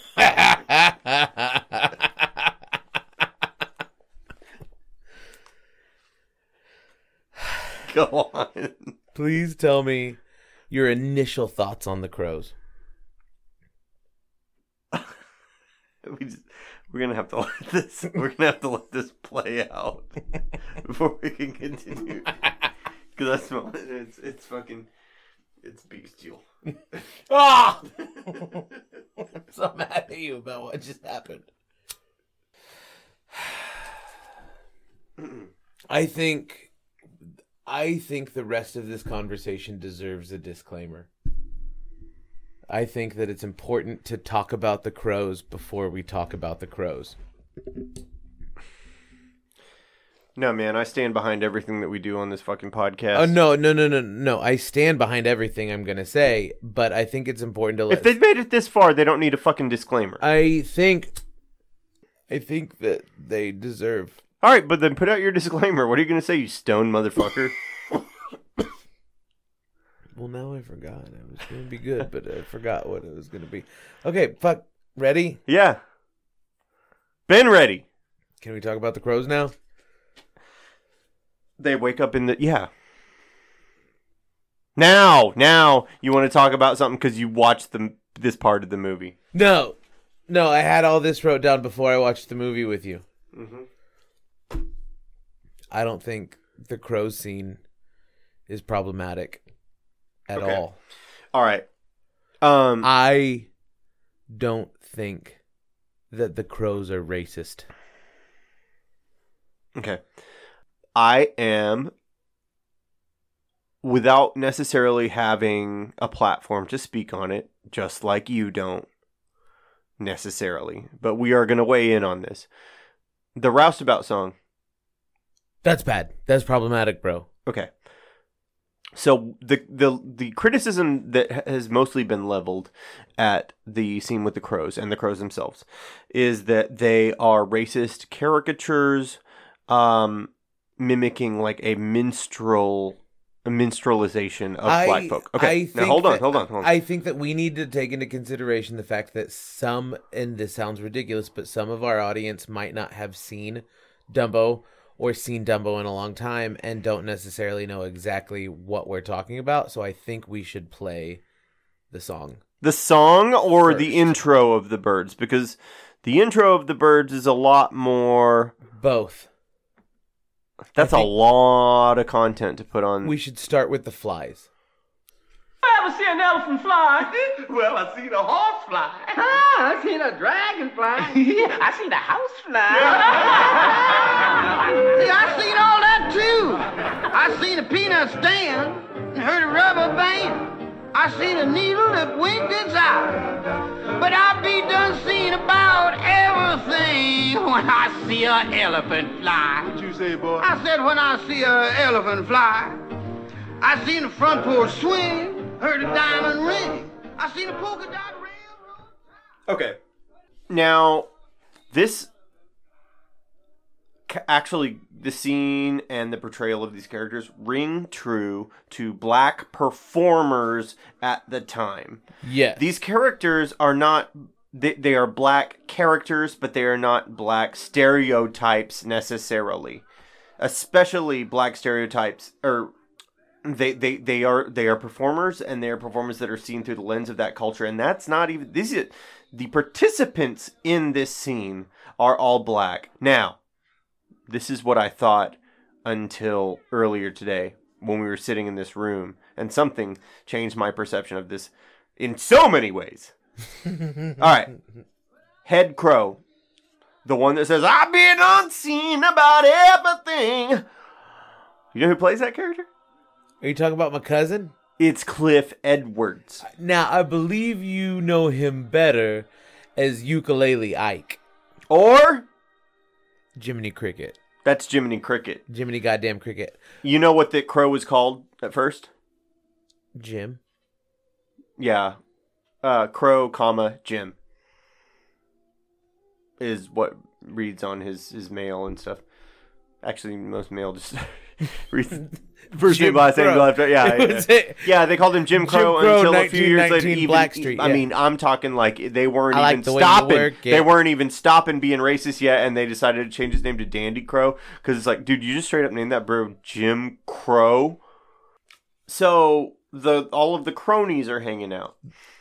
Go on. Please tell me your initial thoughts on the crows. we just, we're gonna have to let this we're gonna have to let this play out before we can continue I smell it. It's it's fucking it's bestial. Ah! I'm so mad at you about what just happened. I think I think the rest of this conversation deserves a disclaimer. I think that it's important to talk about the crows before we talk about the crows. No man, I stand behind everything that we do on this fucking podcast. Oh no, no, no, no, no! I stand behind everything I'm gonna say, but I think it's important to let. If they've made it this far, they don't need a fucking disclaimer. I think, I think that they deserve All right, but then put out your disclaimer. What are you gonna say, you stone motherfucker? Well, now I forgot. I was going to be good, but I forgot what it was going to be. Okay, fuck. Ready? yeah. Been ready. Can we talk about the crows now? They wake up in the yeah. Now, now you want to talk about something because you watched the this part of the movie. No, no. I had all this wrote down before I watched the movie with you. Mm-hmm. I don't think the crows scene is problematic at Okay. all. All right. Um. I don't think that the crows are racist. Okay. I am without necessarily having a platform to speak on it, just like you don't necessarily, but we are going to weigh in on this. The roustabout song. That's bad. That's problematic, bro. Okay. So the the the criticism that has mostly been leveled at the scene with the crows and the crows themselves is that they are racist caricatures um mimicking like a minstrel minstrelization of I- black folk. Okay. now hold on, that- hold on, hold on. I think that we need to take into consideration the fact that some, and this sounds ridiculous, but some of our audience might not have seen Dumbo or seen Dumbo in a long time and don't necessarily know exactly what we're talking about. So I think we should play the song. The song or First. the intro of the birds? Because the intro of the birds is a lot more. Both. That's a lot of content to put on. We should start with the flies. I ever see an elephant fly? Well, I seen a horse fly. Ah, I seen a dragonfly. I seen a house fly. See, I seen all that too. I seen a peanut stand and heard a rubber band. I seen a needle that winked its eye. But I be done seeing about everything when I see a elephant fly. What you say, boy? I said when I see a elephant fly. I seen the front porch swing, heard a diamond ring. I seen a polka dot railroad. Okay. Now, this actually the scene and the portrayal of these characters ring true to black performers at the time. Yeah. These characters are not they, they are black characters, but they are not black stereotypes necessarily. Especially black stereotypes or they, they they are they are performers and they are performers that are seen through the lens of that culture and that's not even this is the participants in this scene are all black now this is what i thought until earlier today when we were sitting in this room and something changed my perception of this in so many ways all right head crow the one that says i've been unseen about everything you know who plays that character Are you talking about my cousin? it's Cliff Edwards. Now, I believe you know him better as Ukulele Ike. Or Jiminy Cricket. that's Jiminy Cricket. Jiminy goddamn Cricket. You know what that crow was called at first? Jim. Yeah. Uh crow, comma, Jim. Is what reads on his his mail and stuff. Actually most mail just first Jim name last name left yeah, yeah. Yeah, they called him Jim Crow, Crow, until a few years later. 1919 Even, Blackstreet, I mean, I'm talking like they weren't like even the stopping. work They weren't even stopping being racist yet, and they decided to change his name to Dandy Crow because it's like, dude, you just straight up named that bro Jim Crow. So the all of the cronies are hanging out.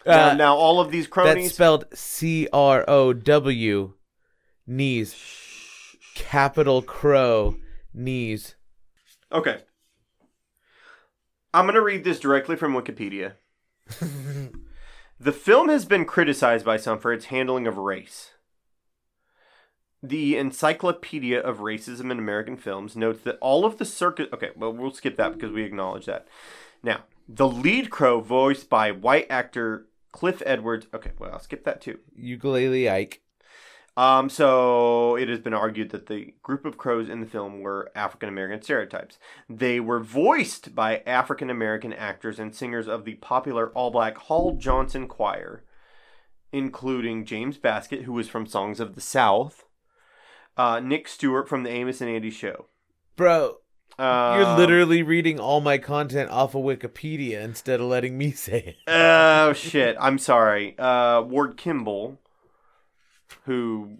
Now, Uh, now all of these That's cronies. spelled C R O W. Knees. Capital Crow. Knees. Okay. I'm going to read this directly from Wikipedia. the film has been criticized by some for its handling of race. The Encyclopedia of Racism in American Films notes that all of the circus. Okay, well, we'll skip that because we acknowledge that. Now, the lead crow, voiced by white actor Cliff Edwards. Okay, well, I'll skip that too. Ukulele Ike. Um, so it has been argued that the group of crows in the film were African American stereotypes. They were voiced by African American actors and singers of the popular all black Hall Johnson Choir, including James Baskett, who was from Songs of the South, uh, Nick Stewart from the Amos and Andy Show. Bro, Uh, you're literally reading all my content off of Wikipedia instead of letting me say it. Oh shit! I'm sorry. Uh, Ward Kimball, who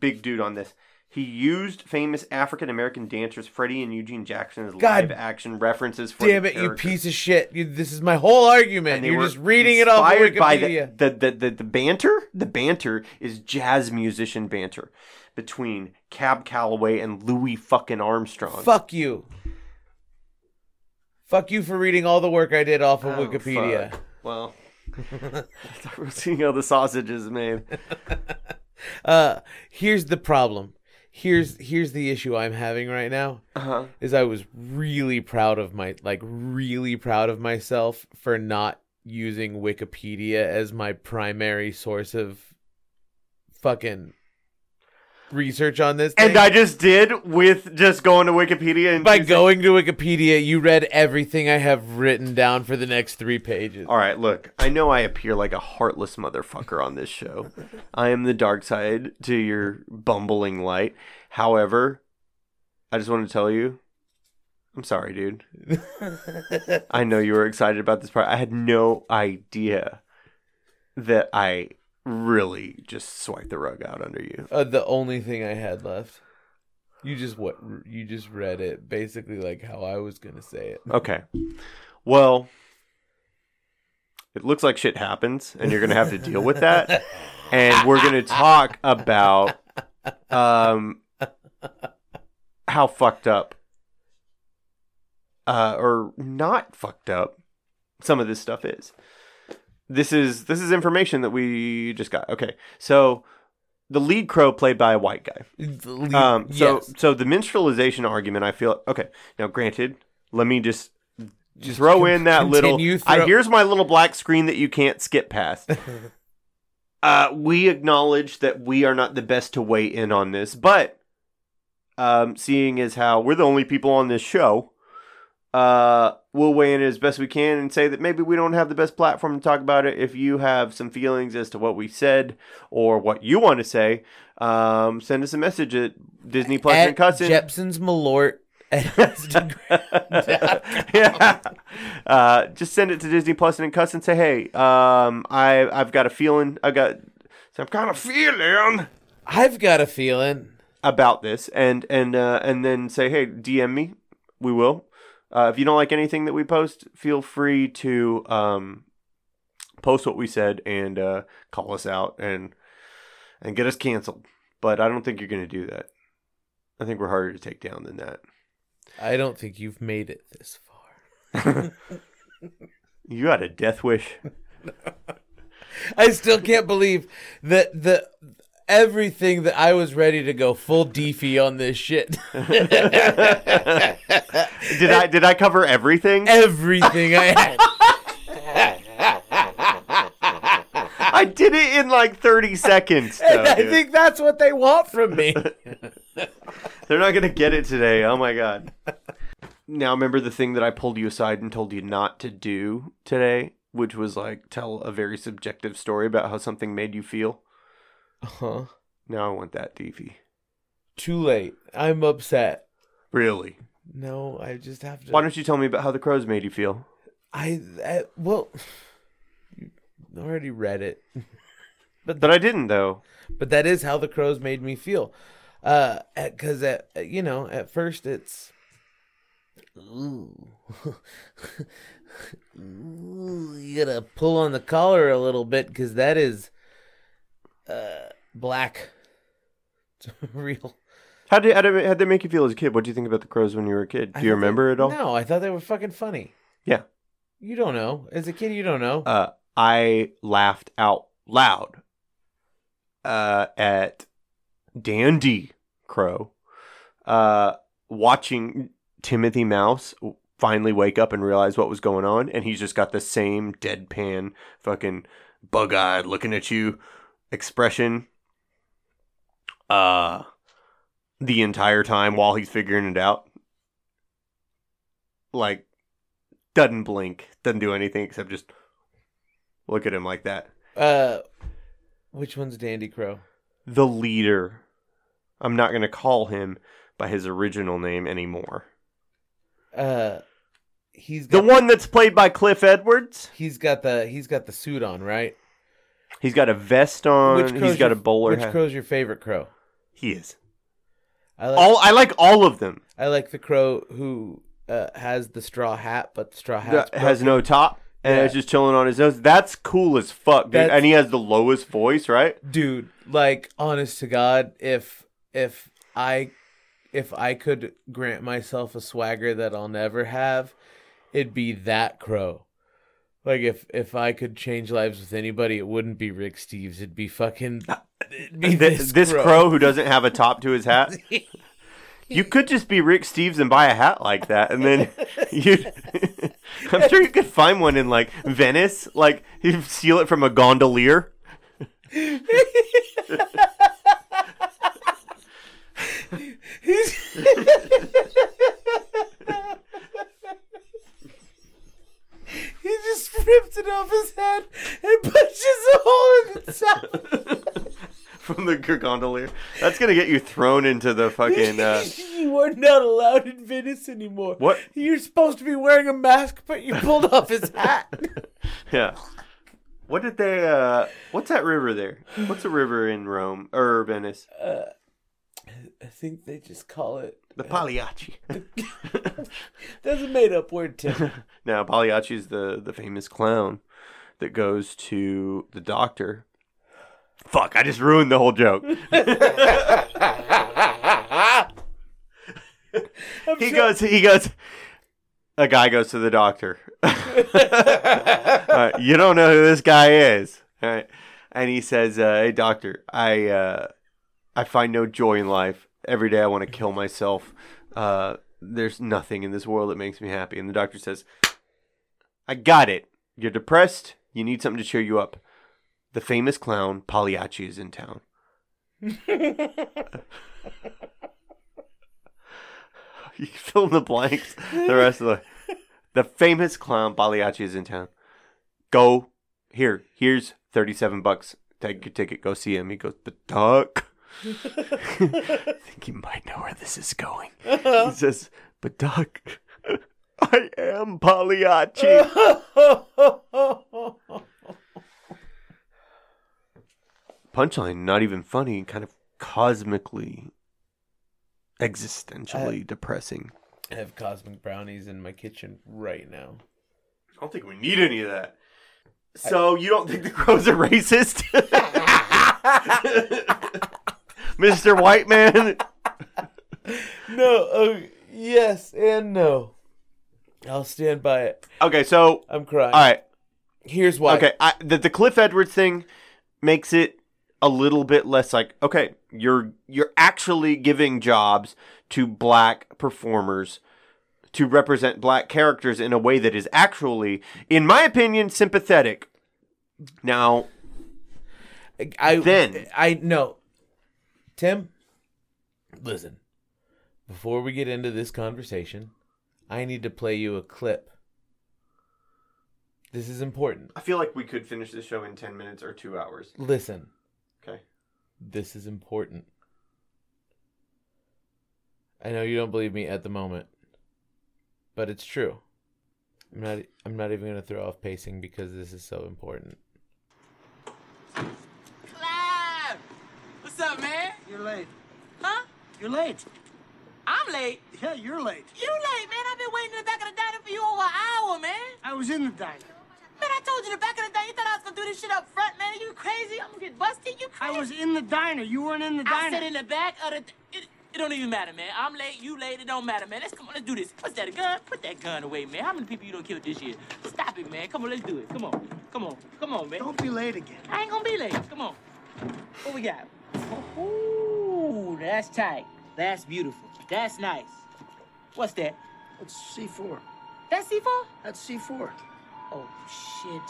big dude on this, he used famous African American dancers Freddie and Eugene Jackson as God live action references. For Damn the it, you piece of shit. You, this is my whole argument. And You're just reading it off of inspired by Wikipedia. the, the, the, the, the banter. The banter is jazz musician banter between Cab Calloway and Louis fucking Armstrong. Fuck you. Fuck you for reading all the work I did off of Oh, Wikipedia. fuck. Well, seeing how the sausage is made. Uh, here's the problem. Here's here's the issue I'm having right now. Uh-huh. Is I was really proud of my like really proud of myself for not using Wikipedia as my primary source of fucking research on this. And. I just did with just going to Wikipedia and by going to Wikipedia, you read everything I have written down for the next three pages. All right, look, I know I appear like a heartless motherfucker on this show. I am the dark side to your bumbling light. However, I just want to tell you, I'm sorry, dude. I know you were excited about this part. I had no idea that I really just swiped the rug out under you. Uh, the only thing I had left. You just what? You just read it basically like how I was gonna say it. Okay. Well, it looks like shit happens, and you're gonna have to deal with that. And we're gonna talk about um how fucked up, uh, or not fucked up, some of this stuff is. This is this is information that we just got. Okay, so the lead crow played by a white guy. Um, so Yes. so the minstrelization argument, I feel okay. Now, granted, let me just Just throw in that little. continue I, here's my little black screen that you can't skip past. uh, we acknowledge that we are not the best to weigh in on this, but um, seeing as how we're the only people on this show, uh, we'll weigh in as best we can and say that maybe we don't have the best platform to talk about it. If you have some feelings as to what we said or what you want to say, um, send us a message at Disney Plussin and Cussin. Jeppson's Malort. Instagram. yeah. Uh, just send it to Disney Plussin and Cussin say, hey, um, I I've got a feeling. I got some kind of feeling I've got a feeling. about this, and and uh, and then say, hey, DM me. We will. Uh, if you don't like anything that we post, feel free to um, post what we said and uh, call us out and and get us canceled. But I don't think you're going to do that. I think we're harder to take down than that. I don't think you've made it this far. You had a death wish. I still can't believe that the everything that I was ready to go full deefy on this shit. Did I did I cover everything? everything I had. I did it in like 30 seconds. though, And I dude. think that's what they want from me. They're not gonna get it today. Oh my god. Now remember the thing that I pulled you aside and told you not to do today, which was like tell a very subjective story about how something made you feel. Huh? Now I want that, Deefy. Too late. I'm upset. Really? No, I just have to. Why don't you tell me about how the crows made you feel? I, I well, you already read it, But I didn't though. but that is how the crows made me feel. Uh, because at you know at first it's. Ooh. Ooh, you gotta pull on the collar a little bit because that is uh black. It's real. How did how did how did they make you feel as a kid? What do you think about the crows when you were a kid? I Do you thought they- remember it all? No, I thought they were fucking funny. Yeah. You don't know. As a kid, you don't know. uh, I laughed out loud uh, at Dandy Crow uh, watching Timothy Mouse finally wake up and realize what was going on, and he's just got the same deadpan, fucking bug eyed looking at you expression uh, the entire time while he's figuring it out. Like, doesn't blink, doesn't do anything except just look at him like that. Uh, which one's Dandy Crow? The leader. I'm not going to call him by his original name anymore. Uh, he's The got, one that's played by Cliff Edwards. He's got the he's got the suit on, right? He's got a vest on. crow's He's got your- a bowler Which hat. crow's your favorite crow? He is. I like All I like all of them. I like the crow who uh, has the straw hat, but the straw hat That has no top and Yeah. it's just chilling on his nose. That's cool as fuck, dude. That's- and he has the lowest voice, right? dude. Like, honest to God, if if I if I could grant myself a swagger that I'll never have, it'd be that crow. Like if if I could change lives with anybody, it wouldn't be Rick Steves. It'd be fucking it'd uh, be This, this crow. who doesn't have a top to his hat. You could just be Rick Steves and buy a hat like that, and then you. I'm sure you could find one in like Venice. Like you steal it from a gondolier. He just rips it off his head and punches a hole in the top. from the gondolier. That's gonna get you thrown into the fucking. Uh, you are not allowed in Venice anymore. What? You're supposed to be wearing a mask, but you pulled off his hat. yeah. What did they? uh What's that river there? What's a river in Rome or Venice? I think they just call it. The Pagliacci. That's a made up word, Tim. now, Pagliacci is the, the famous clown that goes to the doctor. Fuck, I just ruined the whole joke. he goes, he goes, a guy goes to the doctor. Right, you don't know who this guy is. All right. And he says, uh, hey, doctor, I, uh, I find no joy in life. Every day I want to kill myself. Uh, there's nothing in this world that makes me happy. And the doctor says, I got it. You're depressed. You need something to cheer you up. The famous clown Pagliacci is in town. you fill in the blanks. The rest of the the famous clown Pagliacci is in town. Go here. Here's thirty seven bucks. Take your ticket. Go see him. He goes, but Doc. I think you might know where this is going. Uh-huh. He says, but Doc, I am Pagliacci. Punchline, not even funny, kind of cosmically, existentially depressing. I have cosmic brownies in my kitchen right now. I don't think we need any of that. So you don't think the crows are racist, Mister White Man? No, oh, yes and no. I'll stand by it. Okay, so I'm crying. all right, Here's why. okay. I, the the Cliff Edwards thing makes it a little bit less like okay, you're you're actually giving jobs to black performers to represent black characters in a way that is actually, in my opinion, sympathetic. Now, I Then- I know. Tim, listen. Before we get into this conversation, I need to play you a clip. This is important. I feel like we could finish this show in ten minutes or two hours. Listen, Okay. this is important. I know you don't believe me at the moment, but it's true. I'm not I'm not even going to throw off pacing because this is so important. Clive! What's up, man? You're late. Huh? You're late. I'm late. Yeah, you're late. You late, man. I've been waiting in the back of the diner for you over an hour, man. I was in the diner. Man, I told you the back of the diner. You thought I was gonna do this shit up front, man. You crazy? I'm gonna get busted. You crazy? I was in the diner. You weren't in the diner. I said in the back of the. It, it don't even matter, man. I'm late. You late. It don't matter, man. Let's come on. Let's do this. What's that? A gun? Put that gun away, man. How many people you done killed this year? Stop it, man. Come on. Let's do it. Come on. Come on. Come on, man. Don't be late again. I ain't gonna be late. Come on. What we got? Ooh, that's tight. That's beautiful. That's nice. What's that? It's C4. That's C4? That's C4. Oh, shit.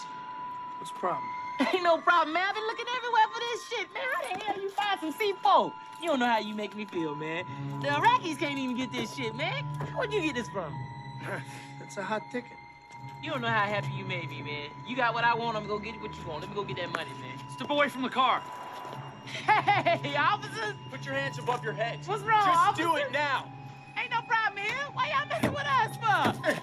What's the problem? Ain't no problem, man. I've been looking everywhere for this shit, man. How the hell you find some C4? You don't know how you make me feel, man. The Iraqis can't even get this shit, man. Where'd you get this from? That's a hot ticket. You don't know how happy you made me, man. You got what I want, I'm gonna go get what you want. Let me go get that money, man. Step away from the car. Hey, officers! Put your hands above your head. What's wrong, Just do it now. Ain't no problem here. Why y'all messing with us for?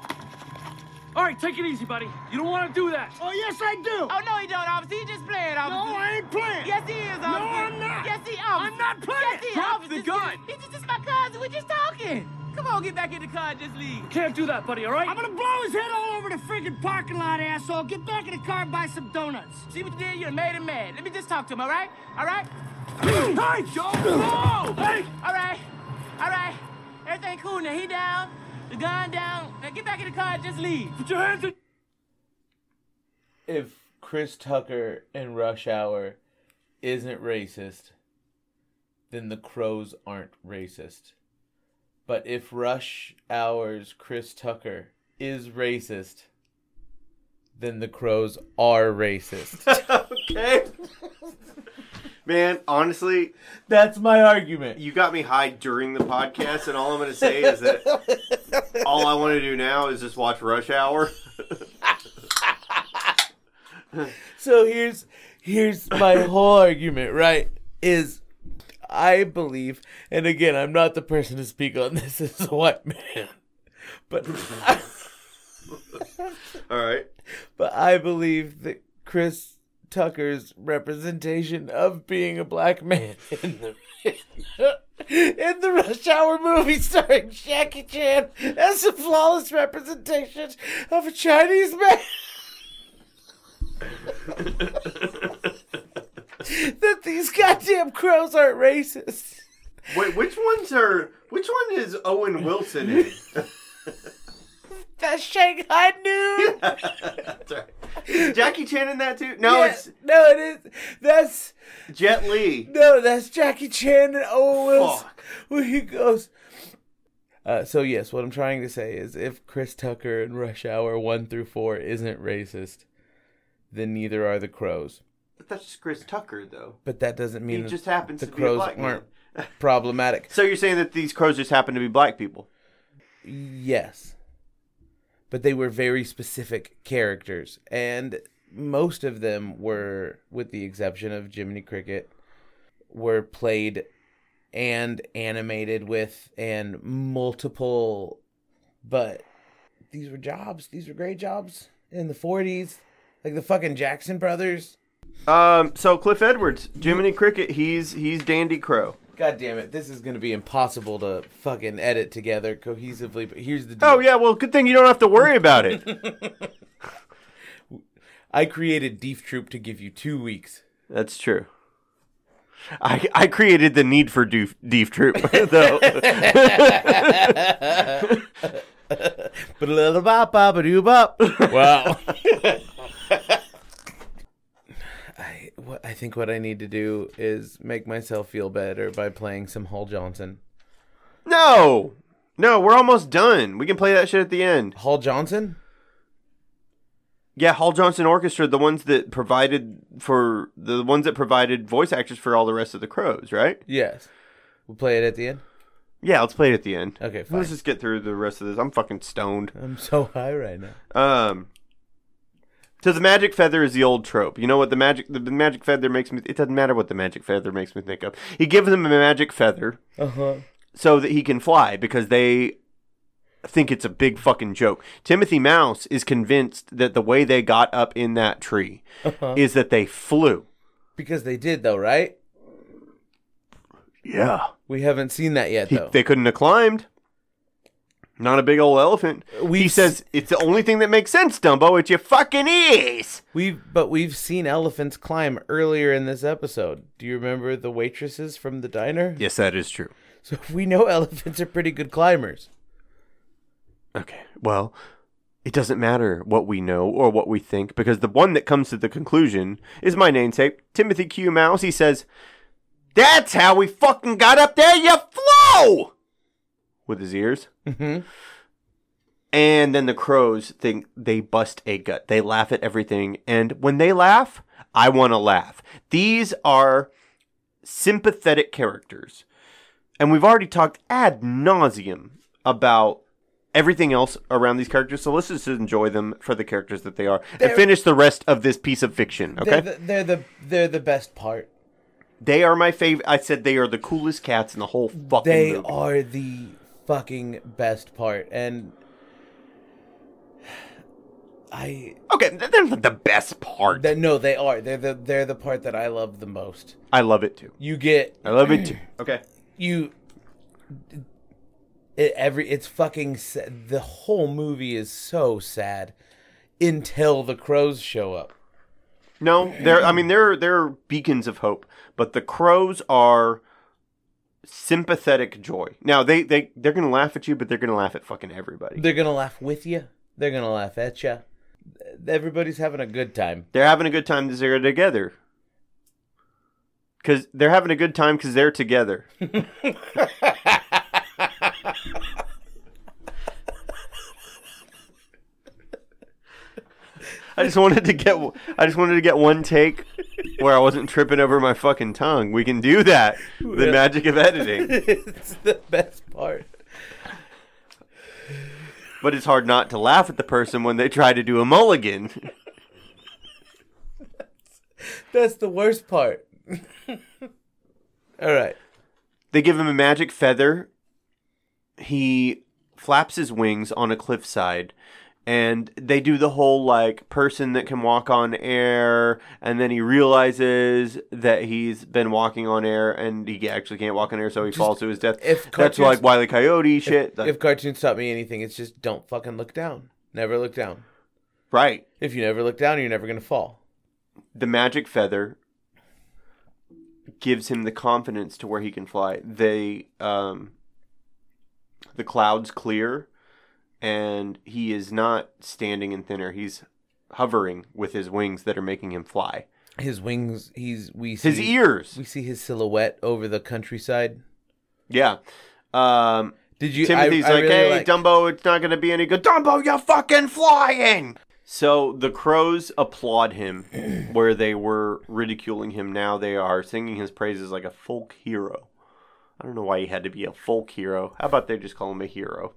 All right, take it easy, buddy. You don't want to do that. Oh, yes, I do. Oh, no, he don't, officer. He just playing, officer. No, I ain't playing. Yes, he is, officer. No, I'm not. Yes, he officer. I'm not playing. Yes, he Drop officer. the gun. He's just, just my cousin. We're just talking. Come on, get back in the car and just leave. Can't do that, buddy. All right. I'm gonna blow his head all over the friggin' parking lot, asshole. Get back in the car and buy some donuts. See what you did? You made him mad. Let me just talk to him, all right? All right? hey, don't. Hey. All right. All right. Everything cool now. He down. The gun down. Now get back in the car and just leave. Put your hands in. If Chris Tucker in Rush Hour isn't racist, then the crows aren't racist. But if Rush Hour's Chris Tucker is racist, then the crows are racist. okay. Man, honestly, That's my argument. you got me high during the podcast, and all I'm going to say is that all I want to do now is just watch Rush Hour. So here's here's my whole argument, right? Is I believe, and again, I'm not the person to speak on this as a white man, but all right. but I believe that Chris Tucker's representation of being a black man in the in the Rush Hour movie starring Jackie Chan as a flawless representation of a Chinese man. that these goddamn crows aren't racist. Wait, which ones are? Which one is Owen Wilson in? That's Shanghai Noon. That's right. Jackie Chan in that too? No, Yeah, it's no, it is. That's Jet Li. no, that's Jackie Chan and Owen Wilson. Fuck. Where he goes. Uh, so yes, what I'm trying to say is, if Chris Tucker and Rush Hour one through four isn't racist, then neither are the crows. But that's just Chris Tucker, though. But that doesn't mean He just happens the to be a black man. aren't problematic. So you're saying that these crows just happen to be black people? Yes. But they were very specific characters. And most of them were, with the exception of Jiminy Cricket, were played and animated with and multiple. But these were jobs. These were great jobs in the 40s. Like the fucking Jackson brothers. Um. So Cliff Edwards, Jiminy Cricket, he's he's Dandy Crow. God damn it. This is going to be impossible to fucking edit together cohesively. But here's the deal. Oh yeah, well, good thing you don't have to worry about it. I created Deef Troop to give you two weeks. That's true. I I created the need for Deef, Deef Troop though. Wow. I what I think what I need to do is make myself feel better by playing some Hall Johnson. no, no, we're almost done. We can play that shit at the end. Hall Johnson? Yeah, Hall Johnson Orchestra, the ones that provided for the ones that provided voice actors for all the rest of the crows, right? Yes. We'll play it at the end. Yeah, let's play it at the end. Okay, fine. Let's just get through the rest of this. I'm fucking stoned. I'm so high right now. Um, so the magic feather is the old trope. You know what the magic the, the magic feather makes me? It doesn't matter what the magic feather makes me think of. He gives them a magic feather Uh huh. so that he can fly because they think it's a big fucking joke. Timothy Mouse is convinced that the way they got up in that tree Uh-huh. is that they flew. Because they did though, right? Yeah, We haven't seen that yet he, though. they couldn't have climbed. Not a big old elephant. We've he says it's the only thing that makes sense, Dumbo. It's your fucking ears. We've but we've seen elephants climb earlier in this episode. Do you remember the waitresses from the diner? Yes, that is true. So we know elephants are pretty good climbers. Okay. Well, it doesn't matter what we know or what we think because the one that comes to the conclusion is my namesake, Timothy Q. Mouse. He says, That's how we fucking got up there, you flow! With his ears. Mm-hmm. And then the crows think they bust a gut. They laugh at everything. And when they laugh, I want to laugh. These are sympathetic characters. And we've already talked ad nauseum about everything else around these characters. So let's just enjoy them for the characters that they are and They're- finish the rest of this piece of fiction. Okay? They're the, they're the they're the best part. they are my favorite. I said they are the coolest cats in the whole fucking They movie. are the fucking best part, and I Okay, th- they're not the best part. that no, they are. They're the they're the part that I love the most. I love it too. You get I love it too. Okay. you. It, every it's fucking sa- the whole movie is so sad until the crows show up. No, they're. I mean, they're they're beacons of hope, but the crows are sympathetic joy. Now they they they're gonna laugh at you, but they're gonna laugh at fucking everybody. They're gonna laugh with you. They're gonna laugh at you. Everybody's having a good time. They're having a good time because they're together. Because they're having a good time because they're together. I just wanted to get I just wanted to get one take where I wasn't tripping over my fucking tongue. We can do that. The Yeah. magic of editing. it's the best part. But it's hard not to laugh at the person when they try to do a mulligan. That's the worst part. All right. They give him a magic feather. He flaps his wings on a cliffside, And they do the whole like person that can walk on air, and then he realizes that he's been walking on air and he actually can't walk on air, so he falls to his death. if That's like Wiley Coyote If- shit. If, cartoons taught me anything, it's just don't fucking look down. Never look down. right. If you never look down, you're never gonna fall. the magic feather gives him the confidence to where he can fly. They um the clouds clear and he is not standing in thin air. He's hovering with his wings that are making him fly. His wings. He's we. See, His ears. We see his silhouette over the countryside. Yeah. Um Did you? Timothy's I, I like, really "Hey, Dumbo, it's not going to be any good. Dumbo, you're fucking flying." So the crows applaud him where they were ridiculing him. Now they are singing his praises like a folk hero. I don't know why he had to be a folk hero. How about they just call him a hero?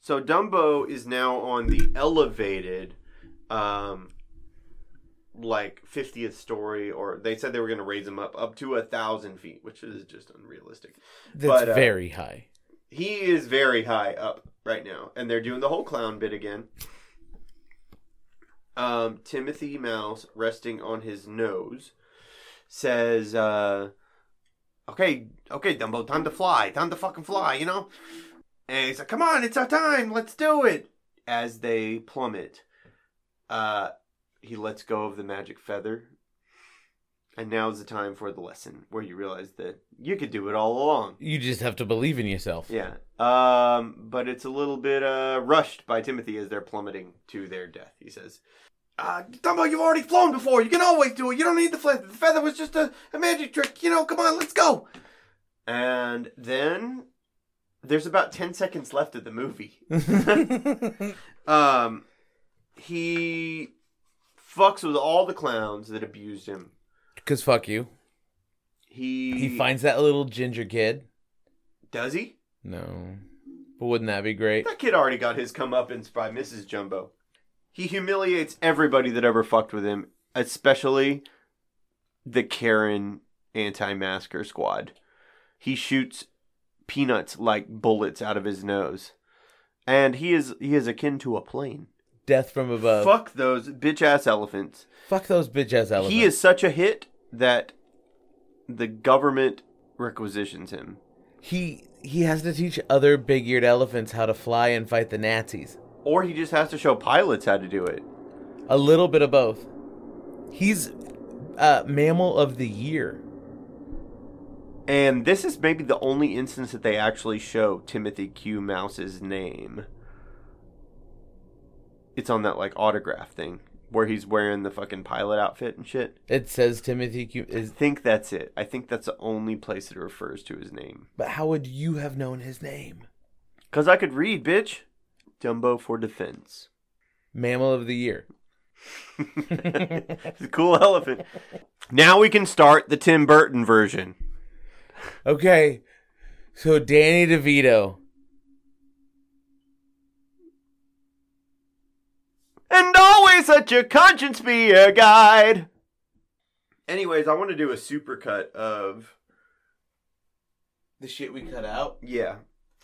so Dumbo is now on the elevated, um, like 50th story, or they said they were going to raise him up up to a thousand feet, which is just unrealistic. That's But, uh, very high. he is very high up right now, and they're doing the whole clown bit again. Um, Timothy Mouse, resting on his nose, says, uh, "Okay, okay, Dumbo, time to fly, time to fucking fly," you know. And he's like, "Come on, it's our time, let's do it." As they plummet, uh, he lets go of the magic feather, and now's the time for the lesson where you realize that you could do it all along. You just have to believe in yourself. Yeah. Um, but it's a little bit uh, rushed by Timothy as they're plummeting to their death. He says, uh, Dumbo, you've already flown before. You can always do it. You don't need the feather. The feather was just a, a magic trick. You know, come on, let's go. And then there's about 10 seconds left of the movie. um, he fucks with all the clowns that abused him. Cause fuck you. He He finds that little ginger kid. Does he? No, but wouldn't that be great? That kid already got his comeuppance by Mrs. Jumbo. He humiliates everybody that ever fucked with him, especially the Karen anti-masker squad. He shoots peanuts like bullets out of his nose. And he is he is akin to a plane. Death from above. Fuck those bitch ass elephants. Fuck those bitch ass elephants. He is such a hit that the government requisitions him. He he has to teach other big eared elephants how to fly and fight the Nazis. Or he just has to show pilots how to do it. A little bit of both. He's uh, mammal of the year. And this is maybe the only instance that they actually show Timothy Q. Mouse's name. It's on that like autograph thing where he's wearing the fucking pilot outfit and shit. It says Timothy Q. I Is think that's it. I think that's the only place it refers to his name. but how would you have known his name? Cause I could read, bitch. Dumbo for defense. Mammal of the year. it's a cool elephant. Now we can start the Tim Burton version. Okay, so Danny DeVito. And always let your conscience be your guide. Anyways, I want to do a supercut of The shit we cut out. yeah